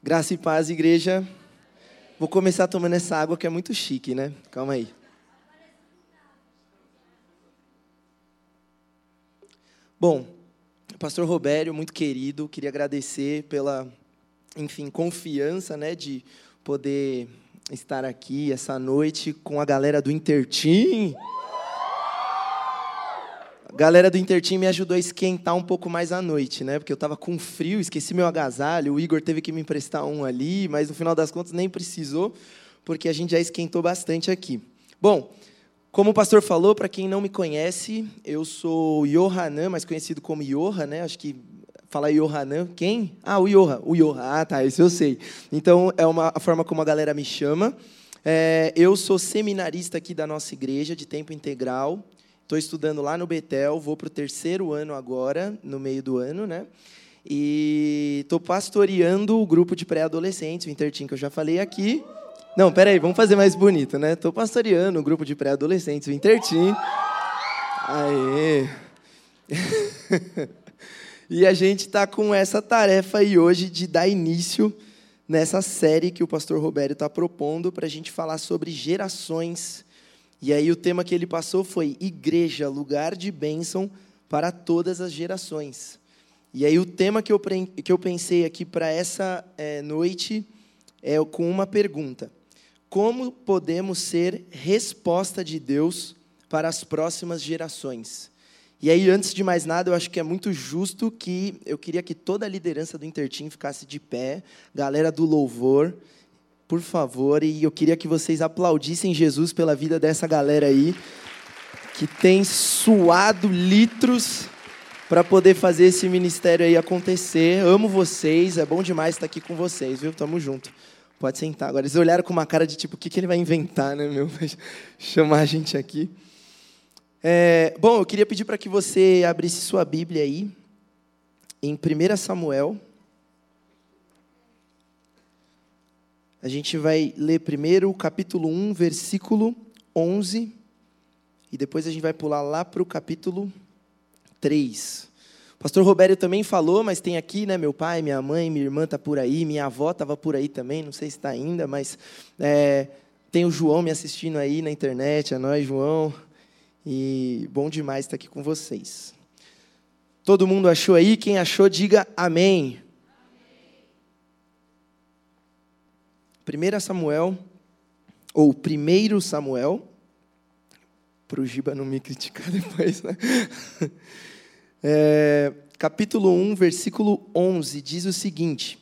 Graça e paz, igreja. Vou começar tomando essa água que é muito chique, né? Calma aí. Bom, pastor Robério, muito querido, queria agradecer pela, enfim, confiança, né, de poder estar aqui essa noite com a galera do Intertim. A galera do Intertim me ajudou a esquentar um pouco mais a noite, né? Porque eu estava com frio, esqueci meu agasalho, o Igor teve que me emprestar um ali, mas no final das contas nem precisou, porque a gente já esquentou bastante aqui. Bom, como o pastor falou, para quem não me conhece, eu sou Yohanan, mais conhecido como Yoha, né? Acho que fala Yohanan, quem? Ah, o Yoha, o Yoha, ah, tá, isso eu sei. Então, é uma a forma como a galera me chama. É, eu sou seminarista aqui da nossa igreja, de tempo integral. Estou estudando lá no Betel, vou para o terceiro ano agora, no meio do ano, né? E estou pastoreando o grupo de pré-adolescentes, o Intertim, que eu já falei aqui. Não, peraí, vamos fazer mais bonito, né? Estou pastoreando o grupo de pré-adolescentes, o Intertim. Aê! e a gente está com essa tarefa aí hoje de dar início nessa série que o pastor Roberto está propondo para a gente falar sobre gerações e aí o tema que ele passou foi igreja, lugar de bênção para todas as gerações. E aí o tema que eu, que eu pensei aqui para essa é, noite é com uma pergunta: Como podemos ser resposta de Deus para as próximas gerações? E aí, antes de mais nada, eu acho que é muito justo que eu queria que toda a liderança do Intertim ficasse de pé, galera do louvor, por favor, e eu queria que vocês aplaudissem Jesus pela vida dessa galera aí, que tem suado litros para poder fazer esse ministério aí acontecer. Amo vocês, é bom demais estar aqui com vocês, viu? Tamo junto. Pode sentar. Agora, eles olharam com uma cara de tipo, o que, que ele vai inventar, né, meu? Chamar a gente aqui. É, bom, eu queria pedir para que você abrisse sua Bíblia aí, em 1 Samuel, A gente vai ler primeiro o capítulo 1, versículo 11, e depois a gente vai pular lá para o capítulo 3. O pastor Robério também falou, mas tem aqui, né, meu pai, minha mãe, minha irmã está por aí, minha avó estava por aí também, não sei se está ainda, mas é, tem o João me assistindo aí na internet, é nós, João, e bom demais estar aqui com vocês. Todo mundo achou aí? Quem achou, diga amém. 1 Samuel, ou 1 Samuel, para o Giba não me criticar depois, né? É, capítulo 1, versículo 11, diz o seguinte: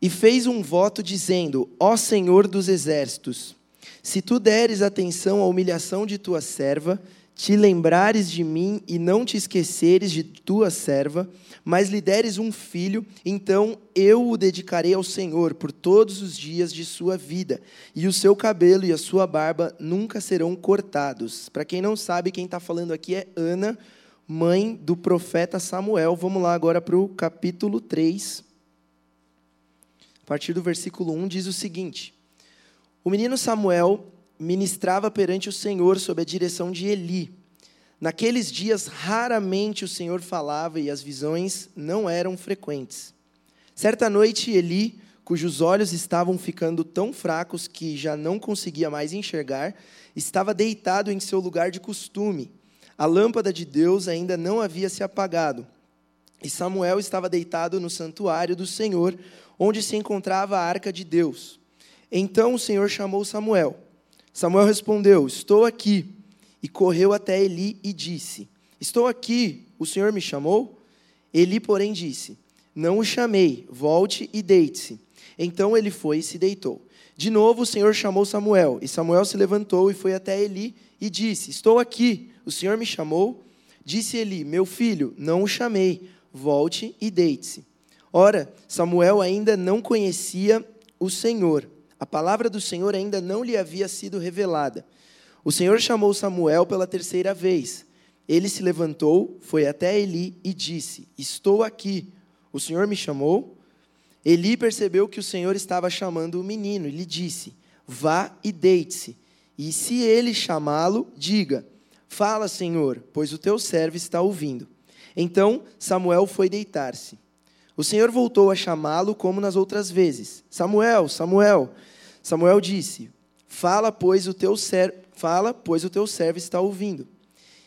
E fez um voto dizendo: Ó Senhor dos exércitos, se tu deres atenção à humilhação de tua serva, te lembrares de mim e não te esqueceres de tua serva, mas lhe deres um filho, então eu o dedicarei ao Senhor por todos os dias de sua vida, e o seu cabelo e a sua barba nunca serão cortados. Para quem não sabe, quem está falando aqui é Ana, mãe do profeta Samuel. Vamos lá agora para o capítulo 3. A partir do versículo 1 diz o seguinte: O menino Samuel ministrava perante o Senhor sob a direção de Eli Naqueles dias, raramente o Senhor falava e as visões não eram frequentes. Certa noite, Eli, cujos olhos estavam ficando tão fracos que já não conseguia mais enxergar, estava deitado em seu lugar de costume. A lâmpada de Deus ainda não havia se apagado. E Samuel estava deitado no santuário do Senhor, onde se encontrava a arca de Deus. Então o Senhor chamou Samuel. Samuel respondeu: Estou aqui e correu até Eli e disse: Estou aqui, o Senhor me chamou? Eli, porém, disse: Não o chamei, volte e deite-se. Então ele foi e se deitou. De novo o Senhor chamou Samuel, e Samuel se levantou e foi até Eli e disse: Estou aqui, o Senhor me chamou? Disse Eli: Meu filho, não o chamei, volte e deite-se. Ora, Samuel ainda não conhecia o Senhor, a palavra do Senhor ainda não lhe havia sido revelada. O Senhor chamou Samuel pela terceira vez. Ele se levantou, foi até Eli e disse: Estou aqui. O Senhor me chamou? Eli percebeu que o Senhor estava chamando o menino e lhe disse: Vá e deite-se. E se ele chamá-lo, diga: Fala, Senhor, pois o teu servo está ouvindo. Então Samuel foi deitar-se. O Senhor voltou a chamá-lo como nas outras vezes. Samuel, Samuel. Samuel disse: Fala, pois o teu servo, fala, pois o teu servo está ouvindo.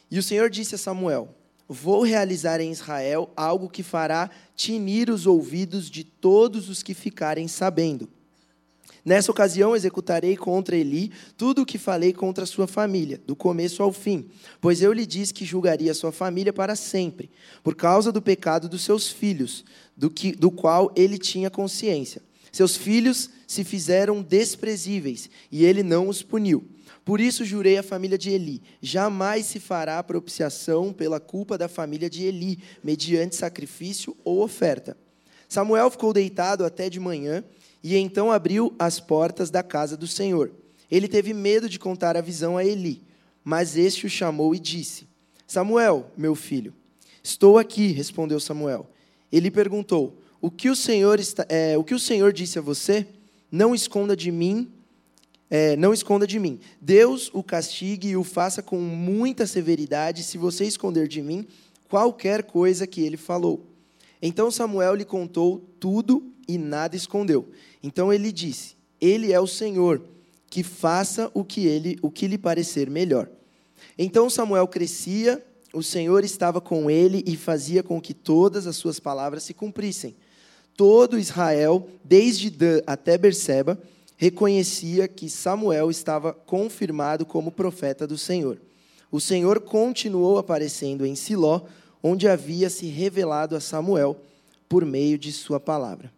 E o Senhor disse a Samuel: Vou realizar em Israel algo que fará tinir os ouvidos de todos os que ficarem sabendo. Nessa ocasião executarei contra Eli tudo o que falei contra sua família, do começo ao fim, pois eu lhe disse que julgaria sua família para sempre, por causa do pecado dos seus filhos, do, que, do qual ele tinha consciência. Seus filhos se fizeram desprezíveis, e ele não os puniu. Por isso jurei à família de Eli: jamais se fará propiciação pela culpa da família de Eli, mediante sacrifício ou oferta. Samuel ficou deitado até de manhã e então abriu as portas da casa do Senhor. Ele teve medo de contar a visão a Eli, mas este o chamou e disse: Samuel, meu filho, estou aqui, respondeu Samuel. Ele perguntou: O que o Senhor está, é, o que o Senhor disse a você? Não esconda de mim, é, não esconda de mim. Deus o castigue e o faça com muita severidade se você esconder de mim qualquer coisa que ele falou. Então Samuel lhe contou tudo e nada escondeu. Então ele disse: Ele é o Senhor, que faça o que ele, o que lhe parecer melhor. Então Samuel crescia, o Senhor estava com ele e fazia com que todas as suas palavras se cumprissem. Todo Israel, desde Dan até Berseba, reconhecia que Samuel estava confirmado como profeta do Senhor. O Senhor continuou aparecendo em Siló, onde havia se revelado a Samuel por meio de sua palavra.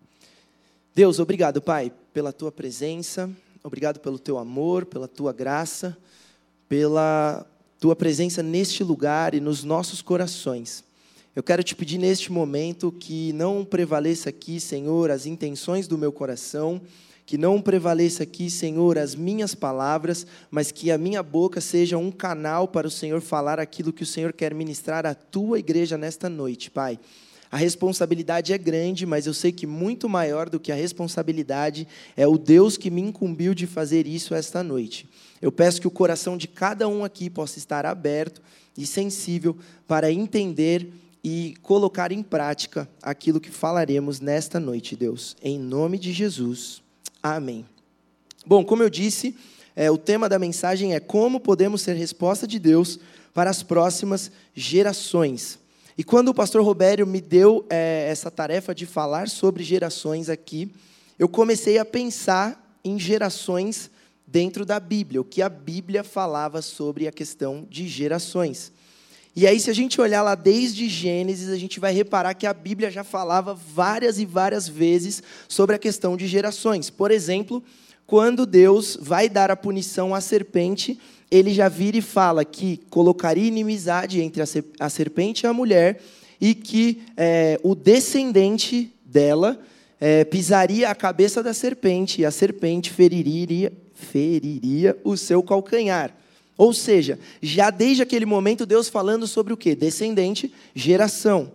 Deus, obrigado, Pai, pela tua presença, obrigado pelo teu amor, pela tua graça, pela tua presença neste lugar e nos nossos corações. Eu quero te pedir neste momento que não prevaleça aqui, Senhor, as intenções do meu coração, que não prevaleça aqui, Senhor, as minhas palavras, mas que a minha boca seja um canal para o Senhor falar aquilo que o Senhor quer ministrar à tua igreja nesta noite, Pai. A responsabilidade é grande, mas eu sei que muito maior do que a responsabilidade é o Deus que me incumbiu de fazer isso esta noite. Eu peço que o coração de cada um aqui possa estar aberto e sensível para entender e colocar em prática aquilo que falaremos nesta noite, Deus. Em nome de Jesus. Amém. Bom, como eu disse, é, o tema da mensagem é como podemos ser resposta de Deus para as próximas gerações. E quando o pastor Robério me deu é, essa tarefa de falar sobre gerações aqui, eu comecei a pensar em gerações dentro da Bíblia, o que a Bíblia falava sobre a questão de gerações. E aí, se a gente olhar lá desde Gênesis, a gente vai reparar que a Bíblia já falava várias e várias vezes sobre a questão de gerações. Por exemplo, quando Deus vai dar a punição à serpente ele já vira e fala que colocaria inimizade entre a serpente e a mulher e que é, o descendente dela é, pisaria a cabeça da serpente e a serpente feriria, feriria o seu calcanhar. Ou seja, já desde aquele momento, Deus falando sobre o que? Descendente, geração.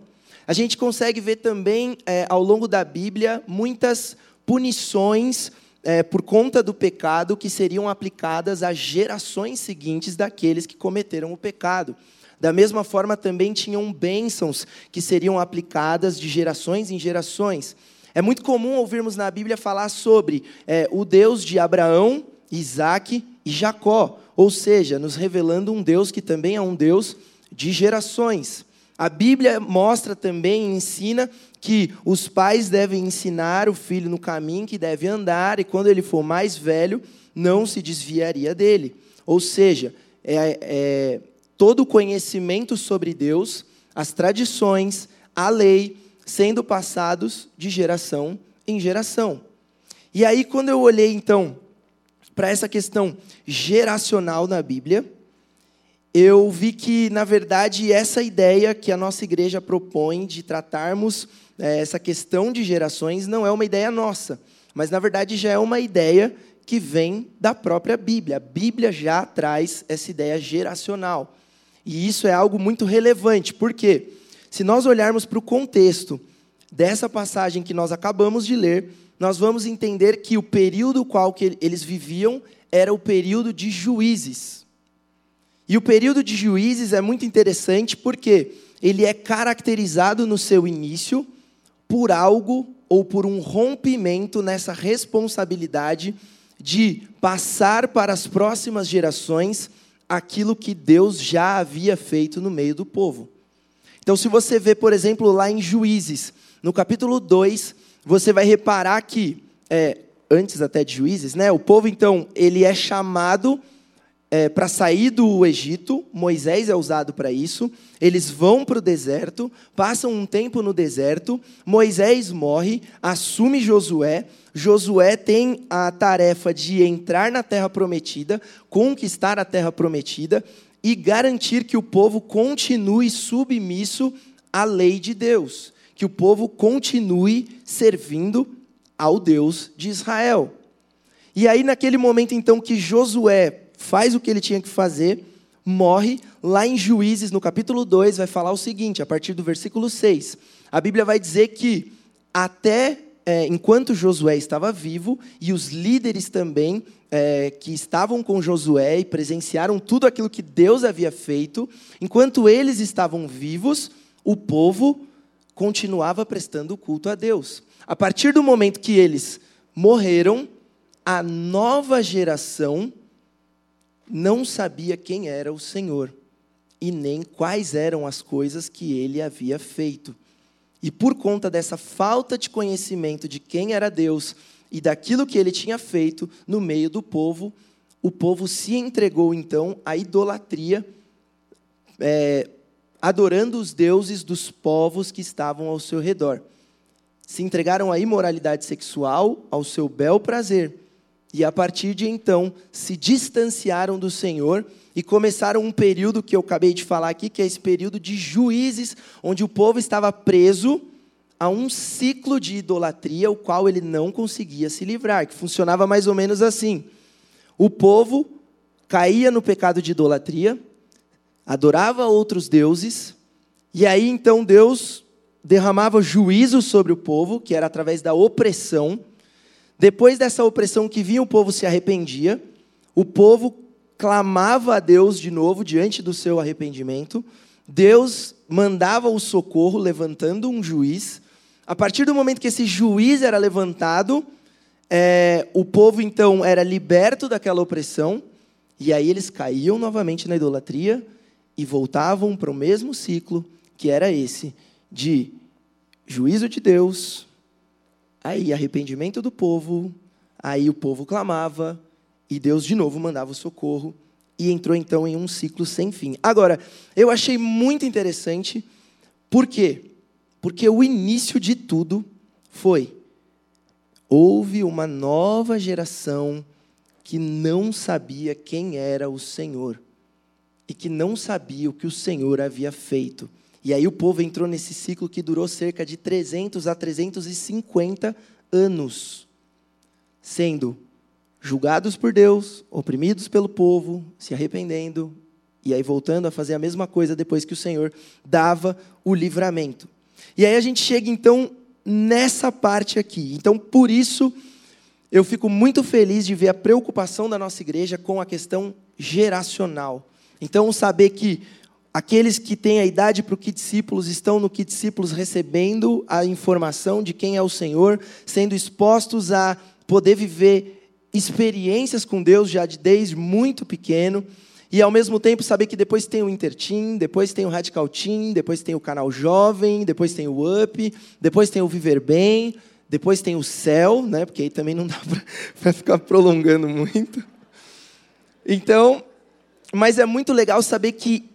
A gente consegue ver também, é, ao longo da Bíblia, muitas punições é, por conta do pecado que seriam aplicadas às gerações seguintes daqueles que cometeram o pecado. Da mesma forma, também tinham bênçãos que seriam aplicadas de gerações em gerações. É muito comum ouvirmos na Bíblia falar sobre é, o Deus de Abraão, Isaac e Jacó, ou seja, nos revelando um Deus que também é um Deus de gerações. A Bíblia mostra também ensina que os pais devem ensinar o filho no caminho que deve andar, e quando ele for mais velho, não se desviaria dele. Ou seja, é, é, todo o conhecimento sobre Deus, as tradições, a lei, sendo passados de geração em geração. E aí, quando eu olhei, então, para essa questão geracional na Bíblia, eu vi que, na verdade, essa ideia que a nossa igreja propõe de tratarmos é, essa questão de gerações não é uma ideia nossa, mas na verdade já é uma ideia que vem da própria Bíblia. A Bíblia já traz essa ideia geracional. E isso é algo muito relevante, porque se nós olharmos para o contexto dessa passagem que nós acabamos de ler, nós vamos entender que o período qual que eles viviam era o período de juízes. E o período de juízes é muito interessante porque ele é caracterizado no seu início por algo ou por um rompimento nessa responsabilidade de passar para as próximas gerações aquilo que Deus já havia feito no meio do povo. Então, se você vê, por exemplo, lá em Juízes, no capítulo 2, você vai reparar que, é, antes até de Juízes, né, o povo, então, ele é chamado é, para sair do Egito, Moisés é usado para isso. Eles vão para o deserto, passam um tempo no deserto. Moisés morre, assume Josué. Josué tem a tarefa de entrar na terra prometida, conquistar a terra prometida e garantir que o povo continue submisso à lei de Deus, que o povo continue servindo ao Deus de Israel. E aí, naquele momento, então, que Josué faz o que ele tinha que fazer, morre. Lá em Juízes, no capítulo 2, vai falar o seguinte, a partir do versículo 6. A Bíblia vai dizer que até é, enquanto Josué estava vivo, e os líderes também é, que estavam com Josué e presenciaram tudo aquilo que Deus havia feito, enquanto eles estavam vivos, o povo continuava prestando culto a Deus. A partir do momento que eles morreram, a nova geração não sabia quem era o Senhor e nem quais eram as coisas que ele havia feito. E por conta dessa falta de conhecimento de quem era Deus e daquilo que ele tinha feito no meio do povo, o povo se entregou então à idolatria, é, adorando os deuses dos povos que estavam ao seu redor. Se entregaram à imoralidade sexual, ao seu bel prazer e a partir de então se distanciaram do Senhor e começaram um período que eu acabei de falar aqui, que é esse período de juízes, onde o povo estava preso a um ciclo de idolatria, o qual ele não conseguia se livrar, que funcionava mais ou menos assim. O povo caía no pecado de idolatria, adorava outros deuses, e aí então Deus derramava juízo sobre o povo, que era através da opressão, depois dessa opressão que vinha, o povo se arrependia, o povo clamava a Deus de novo diante do seu arrependimento, Deus mandava o socorro levantando um juiz. A partir do momento que esse juiz era levantado, é, o povo então era liberto daquela opressão, e aí eles caíam novamente na idolatria e voltavam para o mesmo ciclo que era esse de juízo de Deus, Aí, arrependimento do povo, aí o povo clamava, e Deus de novo mandava o socorro, e entrou então em um ciclo sem fim. Agora, eu achei muito interessante, por quê? Porque o início de tudo foi: houve uma nova geração que não sabia quem era o Senhor, e que não sabia o que o Senhor havia feito. E aí o povo entrou nesse ciclo que durou cerca de 300 a 350 anos, sendo julgados por Deus, oprimidos pelo povo, se arrependendo, e aí voltando a fazer a mesma coisa depois que o Senhor dava o livramento. E aí a gente chega então nessa parte aqui. Então, por isso, eu fico muito feliz de ver a preocupação da nossa igreja com a questão geracional. Então, saber que Aqueles que têm a idade para o que discípulos estão no que discípulos recebendo a informação de quem é o Senhor, sendo expostos a poder viver experiências com Deus já desde muito pequeno, e ao mesmo tempo saber que depois tem o Interteam, depois tem o Radical Team, depois tem o canal Jovem, depois tem o Up, depois tem o Viver Bem, depois tem o Céu, né? Porque aí também não dá para ficar prolongando muito. Então, mas é muito legal saber que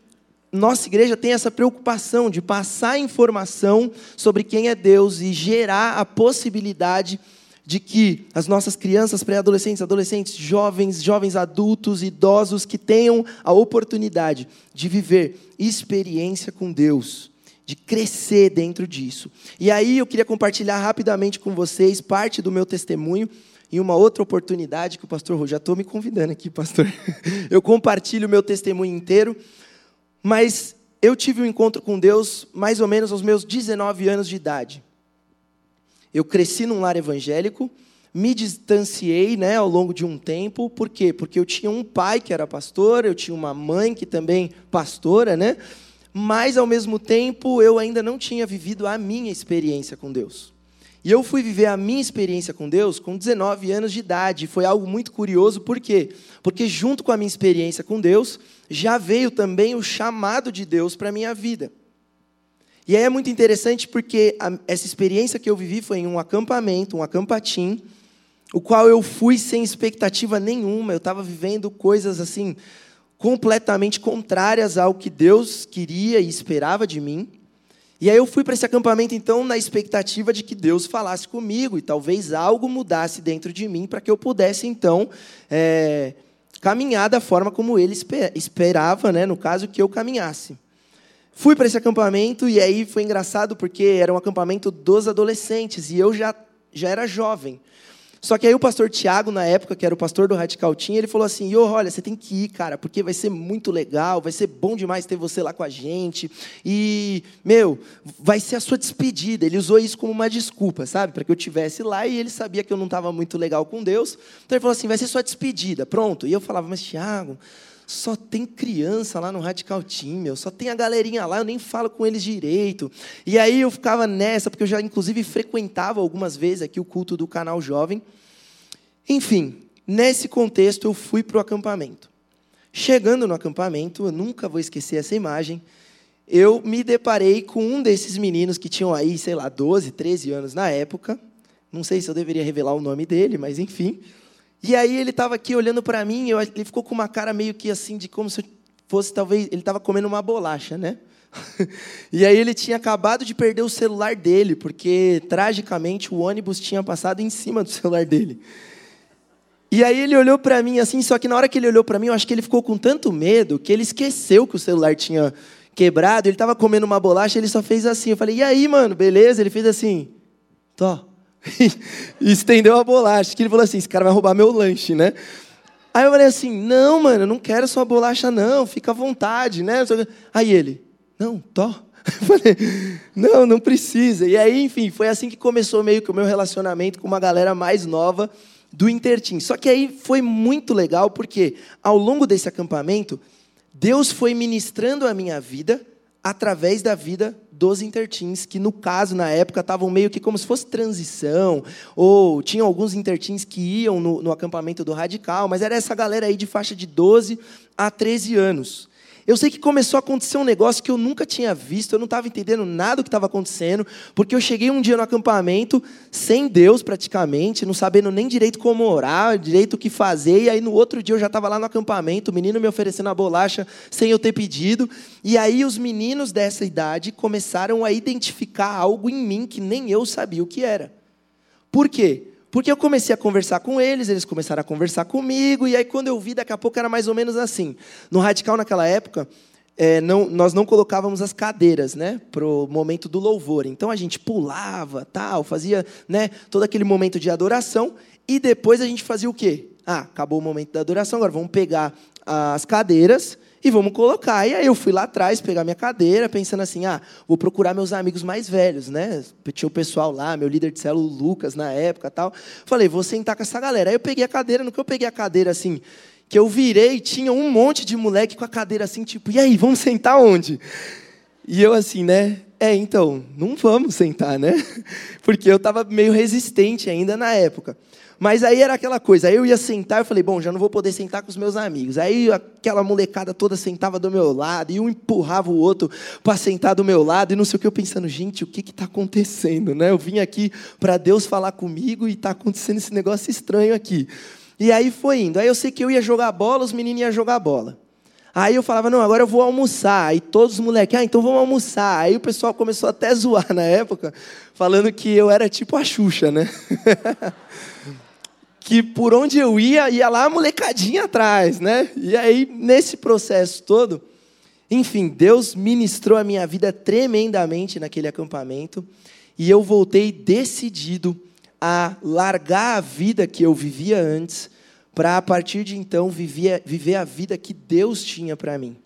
nossa igreja tem essa preocupação de passar informação sobre quem é Deus e gerar a possibilidade de que as nossas crianças, pré-adolescentes, adolescentes, jovens, jovens adultos, idosos, que tenham a oportunidade de viver experiência com Deus, de crescer dentro disso. E aí eu queria compartilhar rapidamente com vocês parte do meu testemunho em uma outra oportunidade que o pastor, já estou me convidando aqui, pastor. Eu compartilho o meu testemunho inteiro, mas eu tive um encontro com Deus mais ou menos aos meus 19 anos de idade. Eu cresci num lar evangélico, me distanciei né, ao longo de um tempo, por quê? Porque eu tinha um pai que era pastor, eu tinha uma mãe que também pastora, né? mas ao mesmo tempo eu ainda não tinha vivido a minha experiência com Deus. E eu fui viver a minha experiência com Deus com 19 anos de idade. Foi algo muito curioso, por quê? Porque junto com a minha experiência com Deus, já veio também o chamado de Deus para a minha vida. E aí é muito interessante porque a, essa experiência que eu vivi foi em um acampamento, um acampatim, o qual eu fui sem expectativa nenhuma. Eu estava vivendo coisas assim completamente contrárias ao que Deus queria e esperava de mim. E aí eu fui para esse acampamento então na expectativa de que Deus falasse comigo e talvez algo mudasse dentro de mim para que eu pudesse então é, caminhar da forma como Ele esperava, né, no caso que eu caminhasse. Fui para esse acampamento e aí foi engraçado porque era um acampamento dos adolescentes e eu já, já era jovem. Só que aí o pastor Tiago, na época, que era o pastor do Radical Team, ele falou assim, Yo, olha, você tem que ir, cara, porque vai ser muito legal, vai ser bom demais ter você lá com a gente. E, meu, vai ser a sua despedida. Ele usou isso como uma desculpa, sabe? Para que eu tivesse lá e ele sabia que eu não estava muito legal com Deus. Então ele falou assim, vai ser sua despedida, pronto. E eu falava, mas Tiago, só tem criança lá no Radical Team, meu, só tem a galerinha lá, eu nem falo com eles direito. E aí eu ficava nessa, porque eu já inclusive frequentava algumas vezes aqui o culto do canal Jovem. Enfim, nesse contexto eu fui para o acampamento. Chegando no acampamento, eu nunca vou esquecer essa imagem, eu me deparei com um desses meninos que tinham aí, sei lá, 12, 13 anos na época. Não sei se eu deveria revelar o nome dele, mas enfim. E aí ele estava aqui olhando para mim, eu, ele ficou com uma cara meio que assim, de como se fosse talvez. Ele estava comendo uma bolacha, né? e aí ele tinha acabado de perder o celular dele, porque tragicamente o ônibus tinha passado em cima do celular dele. E aí ele olhou para mim assim, só que na hora que ele olhou para mim, eu acho que ele ficou com tanto medo que ele esqueceu que o celular tinha quebrado. Ele estava comendo uma bolacha, ele só fez assim. Eu falei: "E aí, mano, beleza?" Ele fez assim: "Tô." E estendeu a bolacha. Que ele falou assim: esse cara vai roubar meu lanche, né? Aí eu falei assim: não, mano, eu não quero sua bolacha, não, fica à vontade, né? Aí ele: não, tô. Eu falei: não, não precisa. E aí, enfim, foi assim que começou meio que o meu relacionamento com uma galera mais nova do Intertim. Só que aí foi muito legal, porque ao longo desse acampamento, Deus foi ministrando a minha vida através da vida dos intertins, que no caso, na época, estavam meio que como se fosse transição, ou tinham alguns intertins que iam no, no acampamento do radical, mas era essa galera aí de faixa de 12 a 13 anos. Eu sei que começou a acontecer um negócio que eu nunca tinha visto, eu não estava entendendo nada do que estava acontecendo, porque eu cheguei um dia no acampamento, sem Deus praticamente, não sabendo nem direito como orar, direito o que fazer, e aí no outro dia eu já estava lá no acampamento, o menino me oferecendo a bolacha sem eu ter pedido, e aí os meninos dessa idade começaram a identificar algo em mim que nem eu sabia o que era. Por quê? Porque eu comecei a conversar com eles, eles começaram a conversar comigo, e aí quando eu vi, daqui a pouco era mais ou menos assim. No Radical, naquela época, é, não, nós não colocávamos as cadeiras né, para o momento do louvor. Então a gente pulava, tal, fazia né, todo aquele momento de adoração, e depois a gente fazia o quê? Ah, acabou o momento da adoração, agora vamos pegar as cadeiras e vamos colocar. E aí eu fui lá atrás pegar minha cadeira, pensando assim, ah, vou procurar meus amigos mais velhos, né? Tinha o pessoal lá, meu líder de célula, Lucas, na época tal. Falei, vou sentar com essa galera. Aí eu peguei a cadeira, no que eu peguei a cadeira assim, que eu virei, tinha um monte de moleque com a cadeira assim, tipo, e aí, vamos sentar onde? E eu assim, né? É, então, não vamos sentar, né? Porque eu estava meio resistente ainda na época. Mas aí era aquela coisa, eu ia sentar, eu falei, bom, já não vou poder sentar com os meus amigos. Aí aquela molecada toda sentava do meu lado, e um empurrava o outro para sentar do meu lado, e não sei o que, eu pensando, gente, o que está acontecendo? Né? Eu vim aqui para Deus falar comigo e está acontecendo esse negócio estranho aqui. E aí foi indo. Aí eu sei que eu ia jogar bola, os meninos iam jogar bola. Aí eu falava, não, agora eu vou almoçar. Aí todos os moleques, ah, então vamos almoçar. Aí o pessoal começou até a zoar na época, falando que eu era tipo a Xuxa, né? que por onde eu ia, ia lá a molecadinha atrás, né? E aí, nesse processo todo, enfim, Deus ministrou a minha vida tremendamente naquele acampamento, e eu voltei decidido a largar a vida que eu vivia antes, para a partir de então viver, viver a vida que Deus tinha para mim.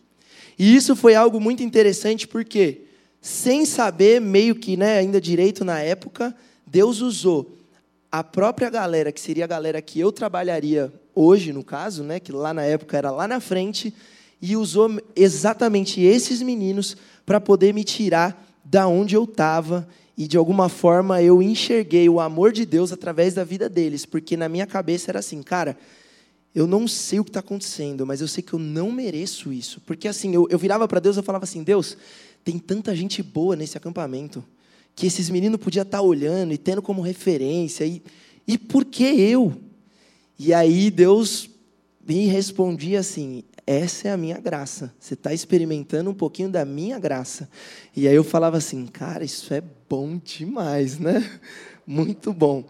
E isso foi algo muito interessante porque, sem saber meio que né, ainda direito na época, Deus usou a própria galera, que seria a galera que eu trabalharia hoje, no caso, né, que lá na época era lá na frente, e usou exatamente esses meninos para poder me tirar da onde eu estava e de alguma forma eu enxerguei o amor de Deus através da vida deles, porque na minha cabeça era assim, cara, eu não sei o que está acontecendo, mas eu sei que eu não mereço isso. Porque assim, eu, eu virava para Deus e falava assim: Deus, tem tanta gente boa nesse acampamento, que esses meninos podiam estar olhando e tendo como referência, e, e por que eu? E aí Deus me respondia assim: essa é a minha graça. Você está experimentando um pouquinho da minha graça. E aí eu falava assim, cara, isso é bom demais, né? Muito bom.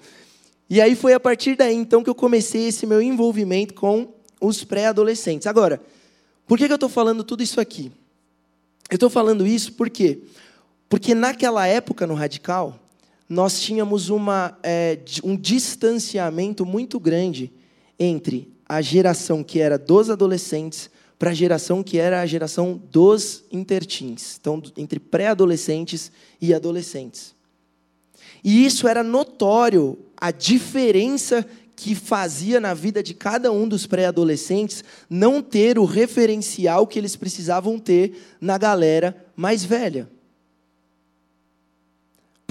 E aí foi a partir daí então que eu comecei esse meu envolvimento com os pré-adolescentes. Agora, por que, que eu estou falando tudo isso aqui? Eu estou falando isso porque porque naquela época no radical nós tínhamos uma, é, um distanciamento muito grande entre a geração que era dos adolescentes para a geração que era a geração dos interteens, então entre pré-adolescentes e adolescentes. E isso era notório, a diferença que fazia na vida de cada um dos pré-adolescentes não ter o referencial que eles precisavam ter na galera mais velha.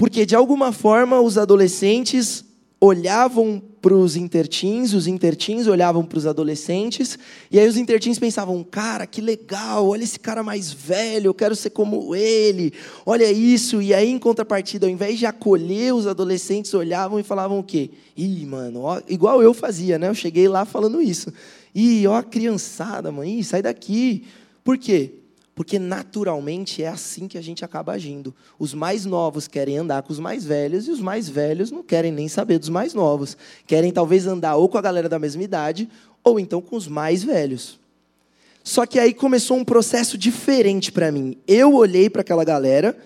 Porque, de alguma forma, os adolescentes olhavam para os intertins, os intertins olhavam para os adolescentes, e aí os intertins pensavam: cara, que legal, olha esse cara mais velho, eu quero ser como ele, olha isso. E aí, em contrapartida, ao invés de acolher os adolescentes, olhavam e falavam o quê? Ih, mano, ó, igual eu fazia, né? Eu cheguei lá falando isso. Ih, ó, a criançada, mãe, sai daqui. Por quê? Porque naturalmente é assim que a gente acaba agindo. Os mais novos querem andar com os mais velhos e os mais velhos não querem nem saber dos mais novos. Querem talvez andar ou com a galera da mesma idade ou então com os mais velhos. Só que aí começou um processo diferente para mim. Eu olhei para aquela galera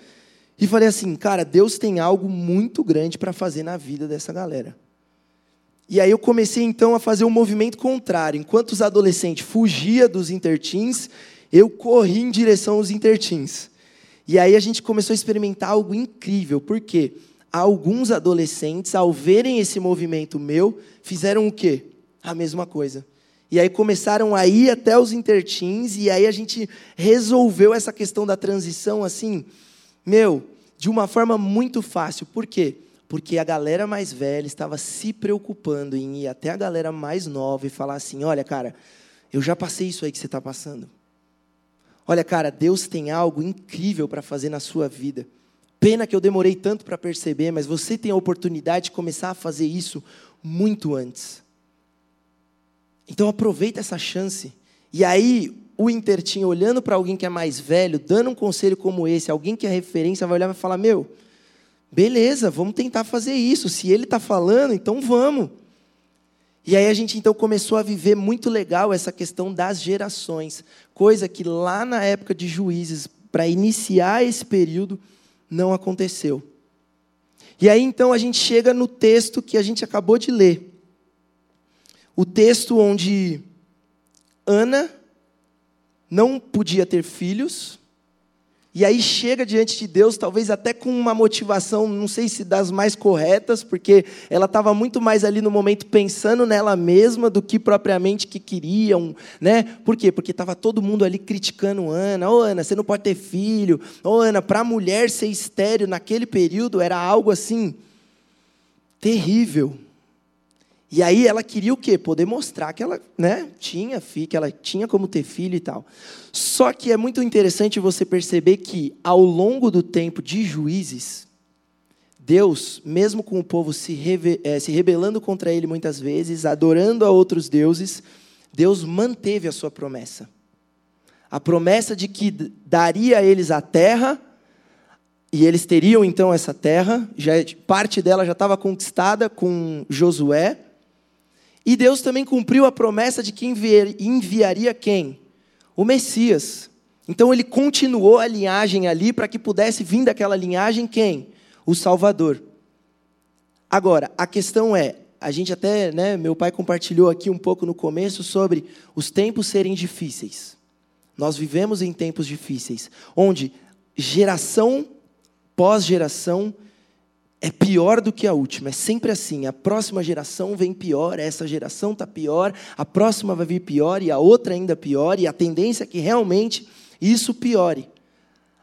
e falei assim: cara, Deus tem algo muito grande para fazer na vida dessa galera. E aí eu comecei então a fazer um movimento contrário. Enquanto os adolescentes fugiam dos intertins, eu corri em direção aos intertins. E aí a gente começou a experimentar algo incrível, porque alguns adolescentes, ao verem esse movimento meu, fizeram o quê? A mesma coisa. E aí começaram a ir até os intertins, e aí a gente resolveu essa questão da transição assim, meu, de uma forma muito fácil. Por quê? Porque a galera mais velha estava se preocupando em ir até a galera mais nova e falar assim: olha, cara, eu já passei isso aí que você está passando. Olha, cara, Deus tem algo incrível para fazer na sua vida. Pena que eu demorei tanto para perceber, mas você tem a oportunidade de começar a fazer isso muito antes. Então aproveita essa chance. E aí, o intertinho olhando para alguém que é mais velho, dando um conselho como esse, alguém que é referência, vai olhar e vai falar: Meu, beleza, vamos tentar fazer isso. Se ele está falando, então vamos. E aí a gente então começou a viver muito legal essa questão das gerações, coisa que lá na época de juízes, para iniciar esse período, não aconteceu. E aí então a gente chega no texto que a gente acabou de ler. O texto onde Ana não podia ter filhos, e aí chega diante de Deus, talvez até com uma motivação, não sei se das mais corretas, porque ela estava muito mais ali no momento pensando nela mesma do que propriamente que queriam, né? Por quê? Porque estava todo mundo ali criticando Ana. Ô, oh, Ana, você não pode ter filho. Ô, oh, Ana, para a mulher ser estéreo naquele período era algo assim terrível. E aí ela queria o quê? Poder mostrar que ela né, tinha filho, que ela tinha como ter filho e tal. Só que é muito interessante você perceber que ao longo do tempo de juízes, Deus, mesmo com o povo se, rebe é, se rebelando contra ele muitas vezes, adorando a outros deuses, Deus manteve a sua promessa. A promessa de que daria a eles a terra, e eles teriam então essa terra, já, parte dela já estava conquistada com Josué, e Deus também cumpriu a promessa de que enviaria quem? O Messias. Então ele continuou a linhagem ali para que pudesse vir daquela linhagem quem? O Salvador. Agora, a questão é, a gente até, né, meu pai compartilhou aqui um pouco no começo sobre os tempos serem difíceis. Nós vivemos em tempos difíceis, onde geração pós geração é pior do que a última. É sempre assim. A próxima geração vem pior, essa geração está pior, a próxima vai vir pior e a outra ainda pior, e a tendência é que realmente isso piore.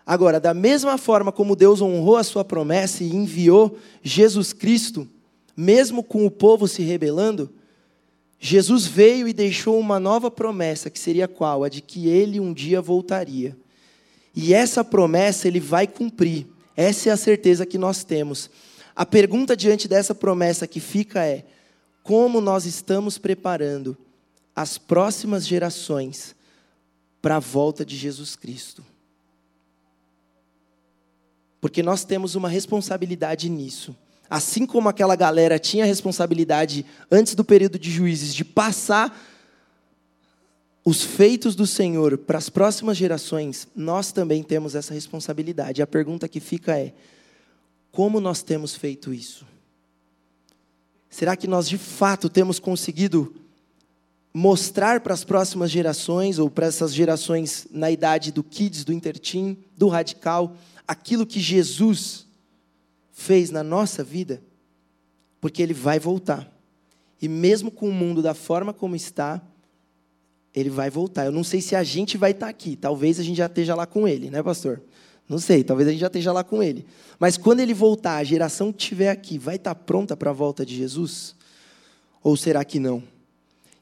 Agora, da mesma forma como Deus honrou a sua promessa e enviou Jesus Cristo, mesmo com o povo se rebelando, Jesus veio e deixou uma nova promessa, que seria qual? A de que ele um dia voltaria. E essa promessa ele vai cumprir. Essa é a certeza que nós temos. A pergunta diante dessa promessa que fica é: como nós estamos preparando as próximas gerações para a volta de Jesus Cristo? Porque nós temos uma responsabilidade nisso. Assim como aquela galera tinha a responsabilidade antes do período de juízes de passar os feitos do Senhor para as próximas gerações, nós também temos essa responsabilidade. A pergunta que fica é: como nós temos feito isso? Será que nós de fato temos conseguido mostrar para as próximas gerações, ou para essas gerações na idade do kids, do intertim, do radical, aquilo que Jesus fez na nossa vida? Porque Ele vai voltar. E mesmo com o mundo da forma como está, Ele vai voltar. Eu não sei se a gente vai estar aqui, talvez a gente já esteja lá com Ele, né, pastor? Não sei, talvez a gente já esteja lá com ele. Mas quando ele voltar, a geração que estiver aqui vai estar pronta para a volta de Jesus? Ou será que não?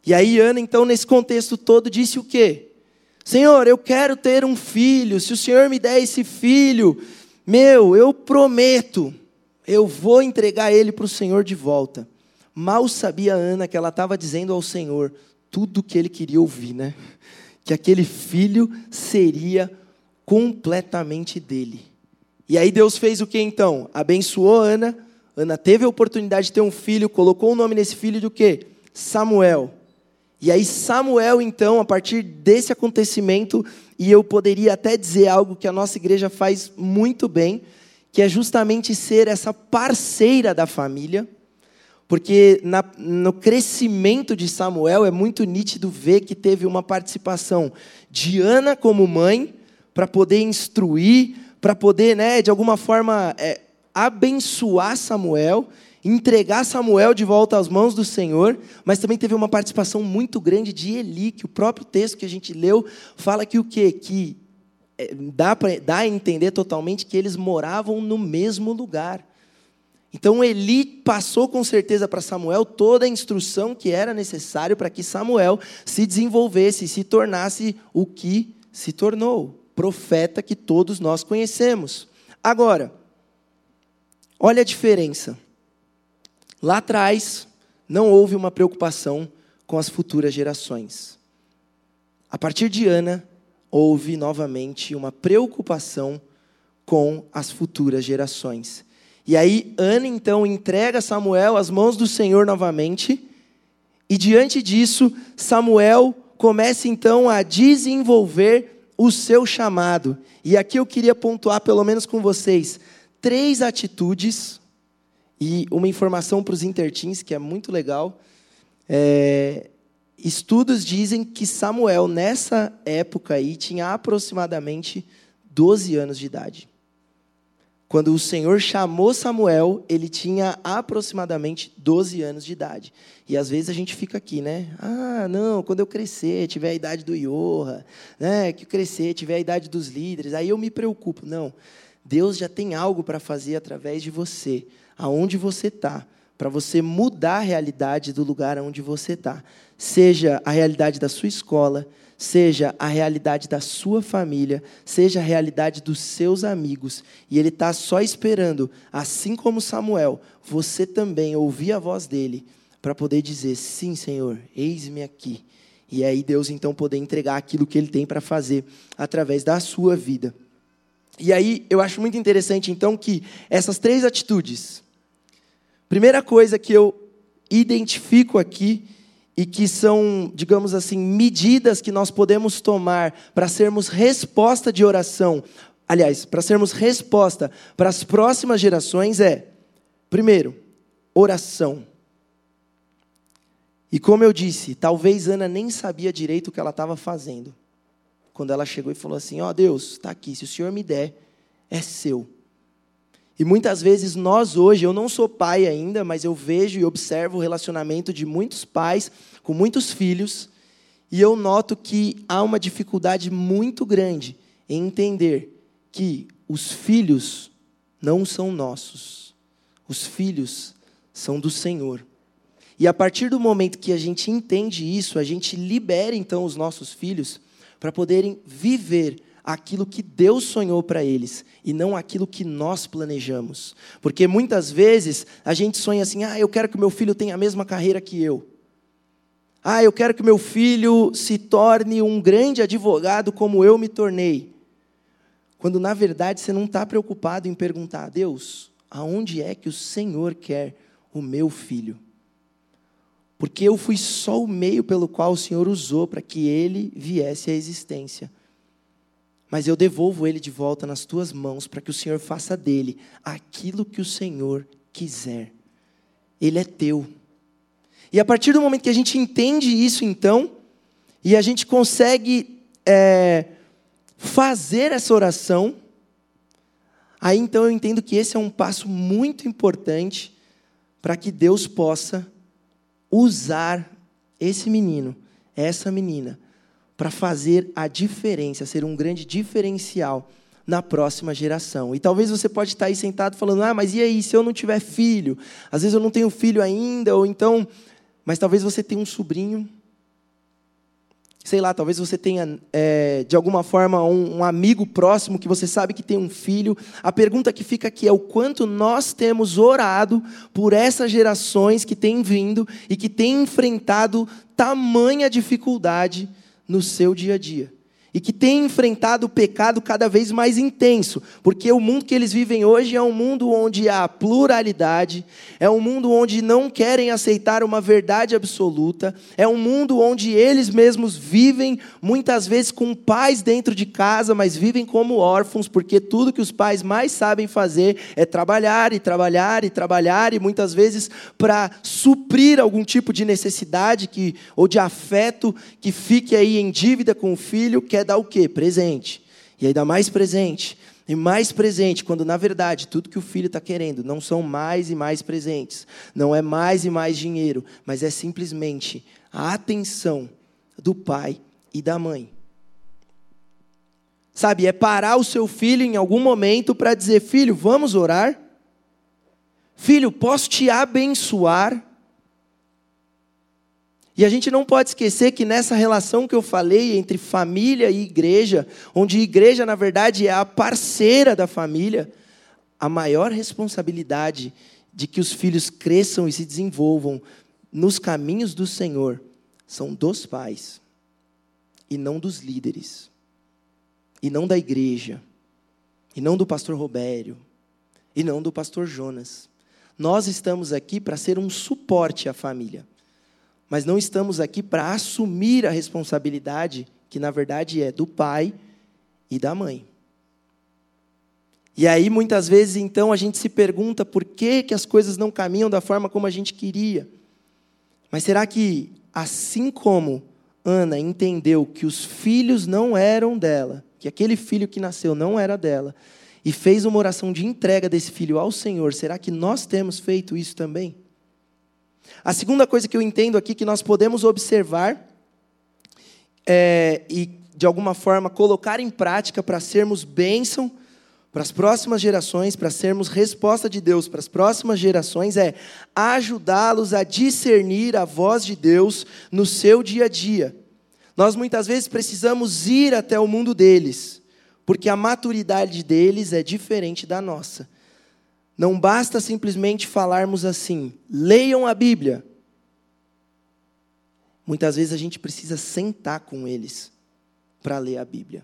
E aí Ana, então, nesse contexto todo, disse o quê? Senhor, eu quero ter um filho. Se o Senhor me der esse filho, meu, eu prometo, eu vou entregar ele para o Senhor de volta. Mal sabia Ana que ela estava dizendo ao Senhor tudo o que ele queria ouvir, né? Que aquele filho seria completamente dele. E aí Deus fez o que então? Abençoou Ana. Ana teve a oportunidade de ter um filho, colocou o nome nesse filho do quê? Samuel. E aí Samuel então, a partir desse acontecimento, e eu poderia até dizer algo que a nossa igreja faz muito bem, que é justamente ser essa parceira da família, porque na, no crescimento de Samuel é muito nítido ver que teve uma participação de Ana como mãe, para poder instruir, para poder, né, de alguma forma, é, abençoar Samuel, entregar Samuel de volta às mãos do Senhor, mas também teve uma participação muito grande de Eli, que o próprio texto que a gente leu fala que o quê? Que é, dá, pra, dá a entender totalmente que eles moravam no mesmo lugar. Então Eli passou com certeza para Samuel toda a instrução que era necessário para que Samuel se desenvolvesse, se tornasse o que se tornou profeta que todos nós conhecemos. Agora, olha a diferença. Lá atrás, não houve uma preocupação com as futuras gerações. A partir de Ana, houve novamente uma preocupação com as futuras gerações. E aí, Ana então entrega Samuel às mãos do Senhor novamente, e diante disso, Samuel começa então a desenvolver o seu chamado. E aqui eu queria pontuar, pelo menos com vocês, três atitudes e uma informação para os intertins, que é muito legal. É, estudos dizem que Samuel, nessa época aí, tinha aproximadamente 12 anos de idade. Quando o Senhor chamou Samuel, ele tinha aproximadamente 12 anos de idade. E às vezes a gente fica aqui, né? Ah, não, quando eu crescer, tiver a idade do Iorra, né? Que crescer, tiver a idade dos líderes, aí eu me preocupo. Não. Deus já tem algo para fazer através de você, aonde você está, para você mudar a realidade do lugar onde você está. Seja a realidade da sua escola, seja a realidade da sua família, seja a realidade dos seus amigos. E ele está só esperando, assim como Samuel, você também ouvir a voz dele, para poder dizer: Sim, Senhor, eis-me aqui. E aí Deus então poder entregar aquilo que ele tem para fazer através da sua vida. E aí eu acho muito interessante então que essas três atitudes. Primeira coisa que eu identifico aqui e que são, digamos assim, medidas que nós podemos tomar para sermos resposta de oração. Aliás, para sermos resposta para as próximas gerações é, primeiro, oração. E como eu disse, talvez Ana nem sabia direito o que ela estava fazendo. Quando ela chegou e falou assim: Ó oh, Deus, está aqui, se o Senhor me der, é seu. E muitas vezes nós hoje, eu não sou pai ainda, mas eu vejo e observo o relacionamento de muitos pais com muitos filhos, e eu noto que há uma dificuldade muito grande em entender que os filhos não são nossos. Os filhos são do Senhor. E a partir do momento que a gente entende isso, a gente libera então os nossos filhos para poderem viver aquilo que Deus sonhou para eles e não aquilo que nós planejamos. Porque muitas vezes a gente sonha assim: ah, eu quero que meu filho tenha a mesma carreira que eu. Ah, eu quero que meu filho se torne um grande advogado como eu me tornei. Quando na verdade você não está preocupado em perguntar a Deus: aonde é que o Senhor quer o meu filho? Porque eu fui só o meio pelo qual o Senhor usou para que ele viesse à existência mas eu devolvo ele de volta nas tuas mãos para que o Senhor faça dele aquilo que o Senhor quiser. Ele é teu. E a partir do momento que a gente entende isso, então, e a gente consegue é, fazer essa oração, aí então eu entendo que esse é um passo muito importante para que Deus possa usar esse menino, essa menina, para fazer a diferença, ser um grande diferencial na próxima geração. E talvez você pode estar aí sentado falando: "Ah, mas e aí se eu não tiver filho? Às vezes eu não tenho filho ainda, ou então, mas talvez você tenha um sobrinho, sei lá, talvez você tenha, é, de alguma forma, um, um, amigo próximo que você sabe que tem um filho. A pergunta que fica aqui é o quanto nós temos orado por essas gerações que têm vindo e que têm enfrentado tamanha dificuldade no seu dia a dia e que tem enfrentado o pecado cada vez mais intenso, porque o mundo que eles vivem hoje é um mundo onde há pluralidade, é um mundo onde não querem aceitar uma verdade absoluta, é um mundo onde eles mesmos vivem muitas vezes com pais dentro de casa, mas vivem como órfãos, porque tudo que os pais mais sabem fazer é trabalhar e trabalhar e trabalhar e muitas vezes para suprir algum tipo de necessidade que ou de afeto que fique aí em dívida com o filho, que quer dar o quê? Presente. E aí dá mais presente. E mais presente, quando na verdade tudo que o filho está querendo não são mais e mais presentes, não é mais e mais dinheiro, mas é simplesmente a atenção do pai e da mãe. Sabe, é parar o seu filho em algum momento para dizer: Filho, vamos orar? Filho, posso te abençoar? E a gente não pode esquecer que nessa relação que eu falei entre família e igreja, onde igreja na verdade é a parceira da família, a maior responsabilidade de que os filhos cresçam e se desenvolvam nos caminhos do Senhor são dos pais e não dos líderes, e não da igreja, e não do pastor Robério, e não do pastor Jonas. Nós estamos aqui para ser um suporte à família mas não estamos aqui para assumir a responsabilidade que na verdade é do pai e da mãe. E aí muitas vezes então a gente se pergunta por que que as coisas não caminham da forma como a gente queria. Mas será que assim como Ana entendeu que os filhos não eram dela, que aquele filho que nasceu não era dela, e fez uma oração de entrega desse filho ao Senhor, será que nós temos feito isso também? A segunda coisa que eu entendo aqui que nós podemos observar é, e, de alguma forma, colocar em prática para sermos bênção para as próximas gerações, para sermos resposta de Deus para as próximas gerações, é ajudá-los a discernir a voz de Deus no seu dia a dia. Nós muitas vezes precisamos ir até o mundo deles, porque a maturidade deles é diferente da nossa. Não basta simplesmente falarmos assim, leiam a Bíblia. Muitas vezes a gente precisa sentar com eles para ler a Bíblia.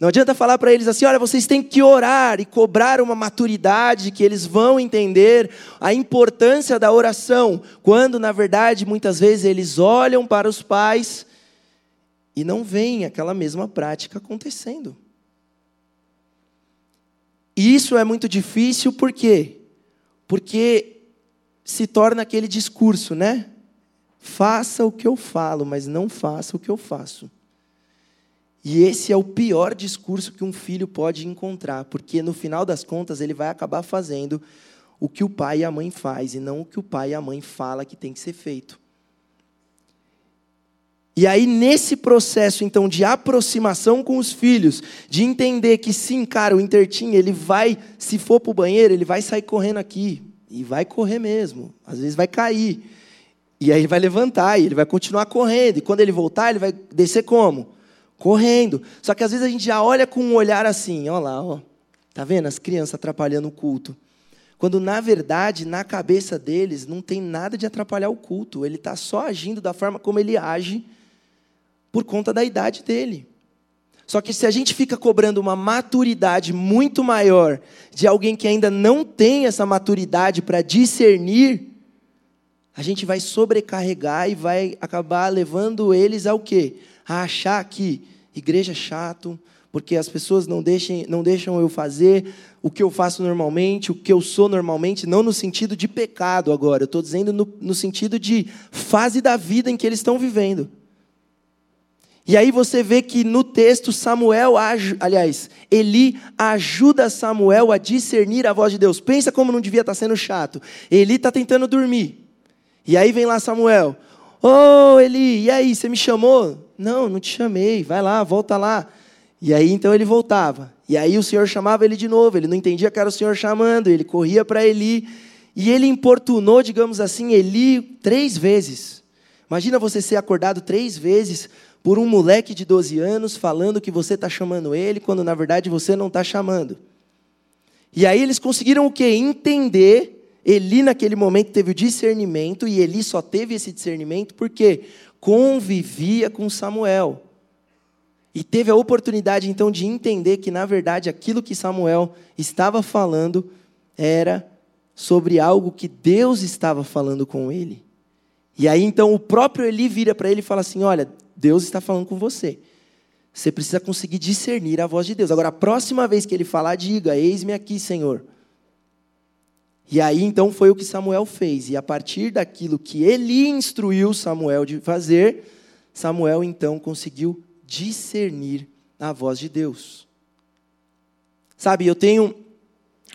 Não adianta falar para eles assim: olha, vocês têm que orar e cobrar uma maturidade que eles vão entender a importância da oração, quando na verdade muitas vezes eles olham para os pais e não veem aquela mesma prática acontecendo. E isso é muito difícil por quê? Porque se torna aquele discurso, né? Faça o que eu falo, mas não faça o que eu faço. E esse é o pior discurso que um filho pode encontrar, porque no final das contas ele vai acabar fazendo o que o pai e a mãe faz e não o que o pai e a mãe fala que tem que ser feito. E aí, nesse processo, então, de aproximação com os filhos, de entender que sim, cara, o intertim, ele vai, se for para o banheiro, ele vai sair correndo aqui. E vai correr mesmo. Às vezes vai cair. E aí ele vai levantar, e ele vai continuar correndo. E quando ele voltar, ele vai descer como? Correndo. Só que às vezes a gente já olha com um olhar assim, ó lá, ó. Tá vendo? As crianças atrapalhando o culto. Quando, na verdade, na cabeça deles, não tem nada de atrapalhar o culto. Ele está só agindo da forma como ele age por conta da idade dele. Só que se a gente fica cobrando uma maturidade muito maior de alguém que ainda não tem essa maturidade para discernir, a gente vai sobrecarregar e vai acabar levando eles ao quê? A achar que igreja é chato, porque as pessoas não deixam, não deixam eu fazer o que eu faço normalmente, o que eu sou normalmente, não no sentido de pecado agora, eu estou dizendo no, no sentido de fase da vida em que eles estão vivendo. E aí você vê que no texto Samuel, aliás, Eli ajuda Samuel a discernir a voz de Deus. Pensa como não devia estar sendo chato. Eli está tentando dormir. E aí vem lá Samuel. Ô oh, Eli, e aí, você me chamou? Não, não te chamei. Vai lá, volta lá. E aí então ele voltava. E aí o Senhor chamava ele de novo. Ele não entendia que era o Senhor chamando. Ele corria para Eli. E ele importunou, digamos assim, Eli três vezes. Imagina você ser acordado três vezes por um moleque de 12 anos falando que você está chamando ele, quando na verdade você não está chamando. E aí eles conseguiram o quê? Entender. Eli, naquele momento, teve o discernimento, e Eli só teve esse discernimento porque convivia com Samuel. E teve a oportunidade, então, de entender que, na verdade, aquilo que Samuel estava falando era sobre algo que Deus estava falando com ele. E aí, então, o próprio Eli vira para ele e fala assim: Olha, Deus está falando com você. Você precisa conseguir discernir a voz de Deus. Agora, a próxima vez que ele falar, diga: Eis-me aqui, Senhor. E aí então foi o que Samuel fez. E a partir daquilo que ele instruiu Samuel de fazer, Samuel então conseguiu discernir a voz de Deus. Sabe, eu tenho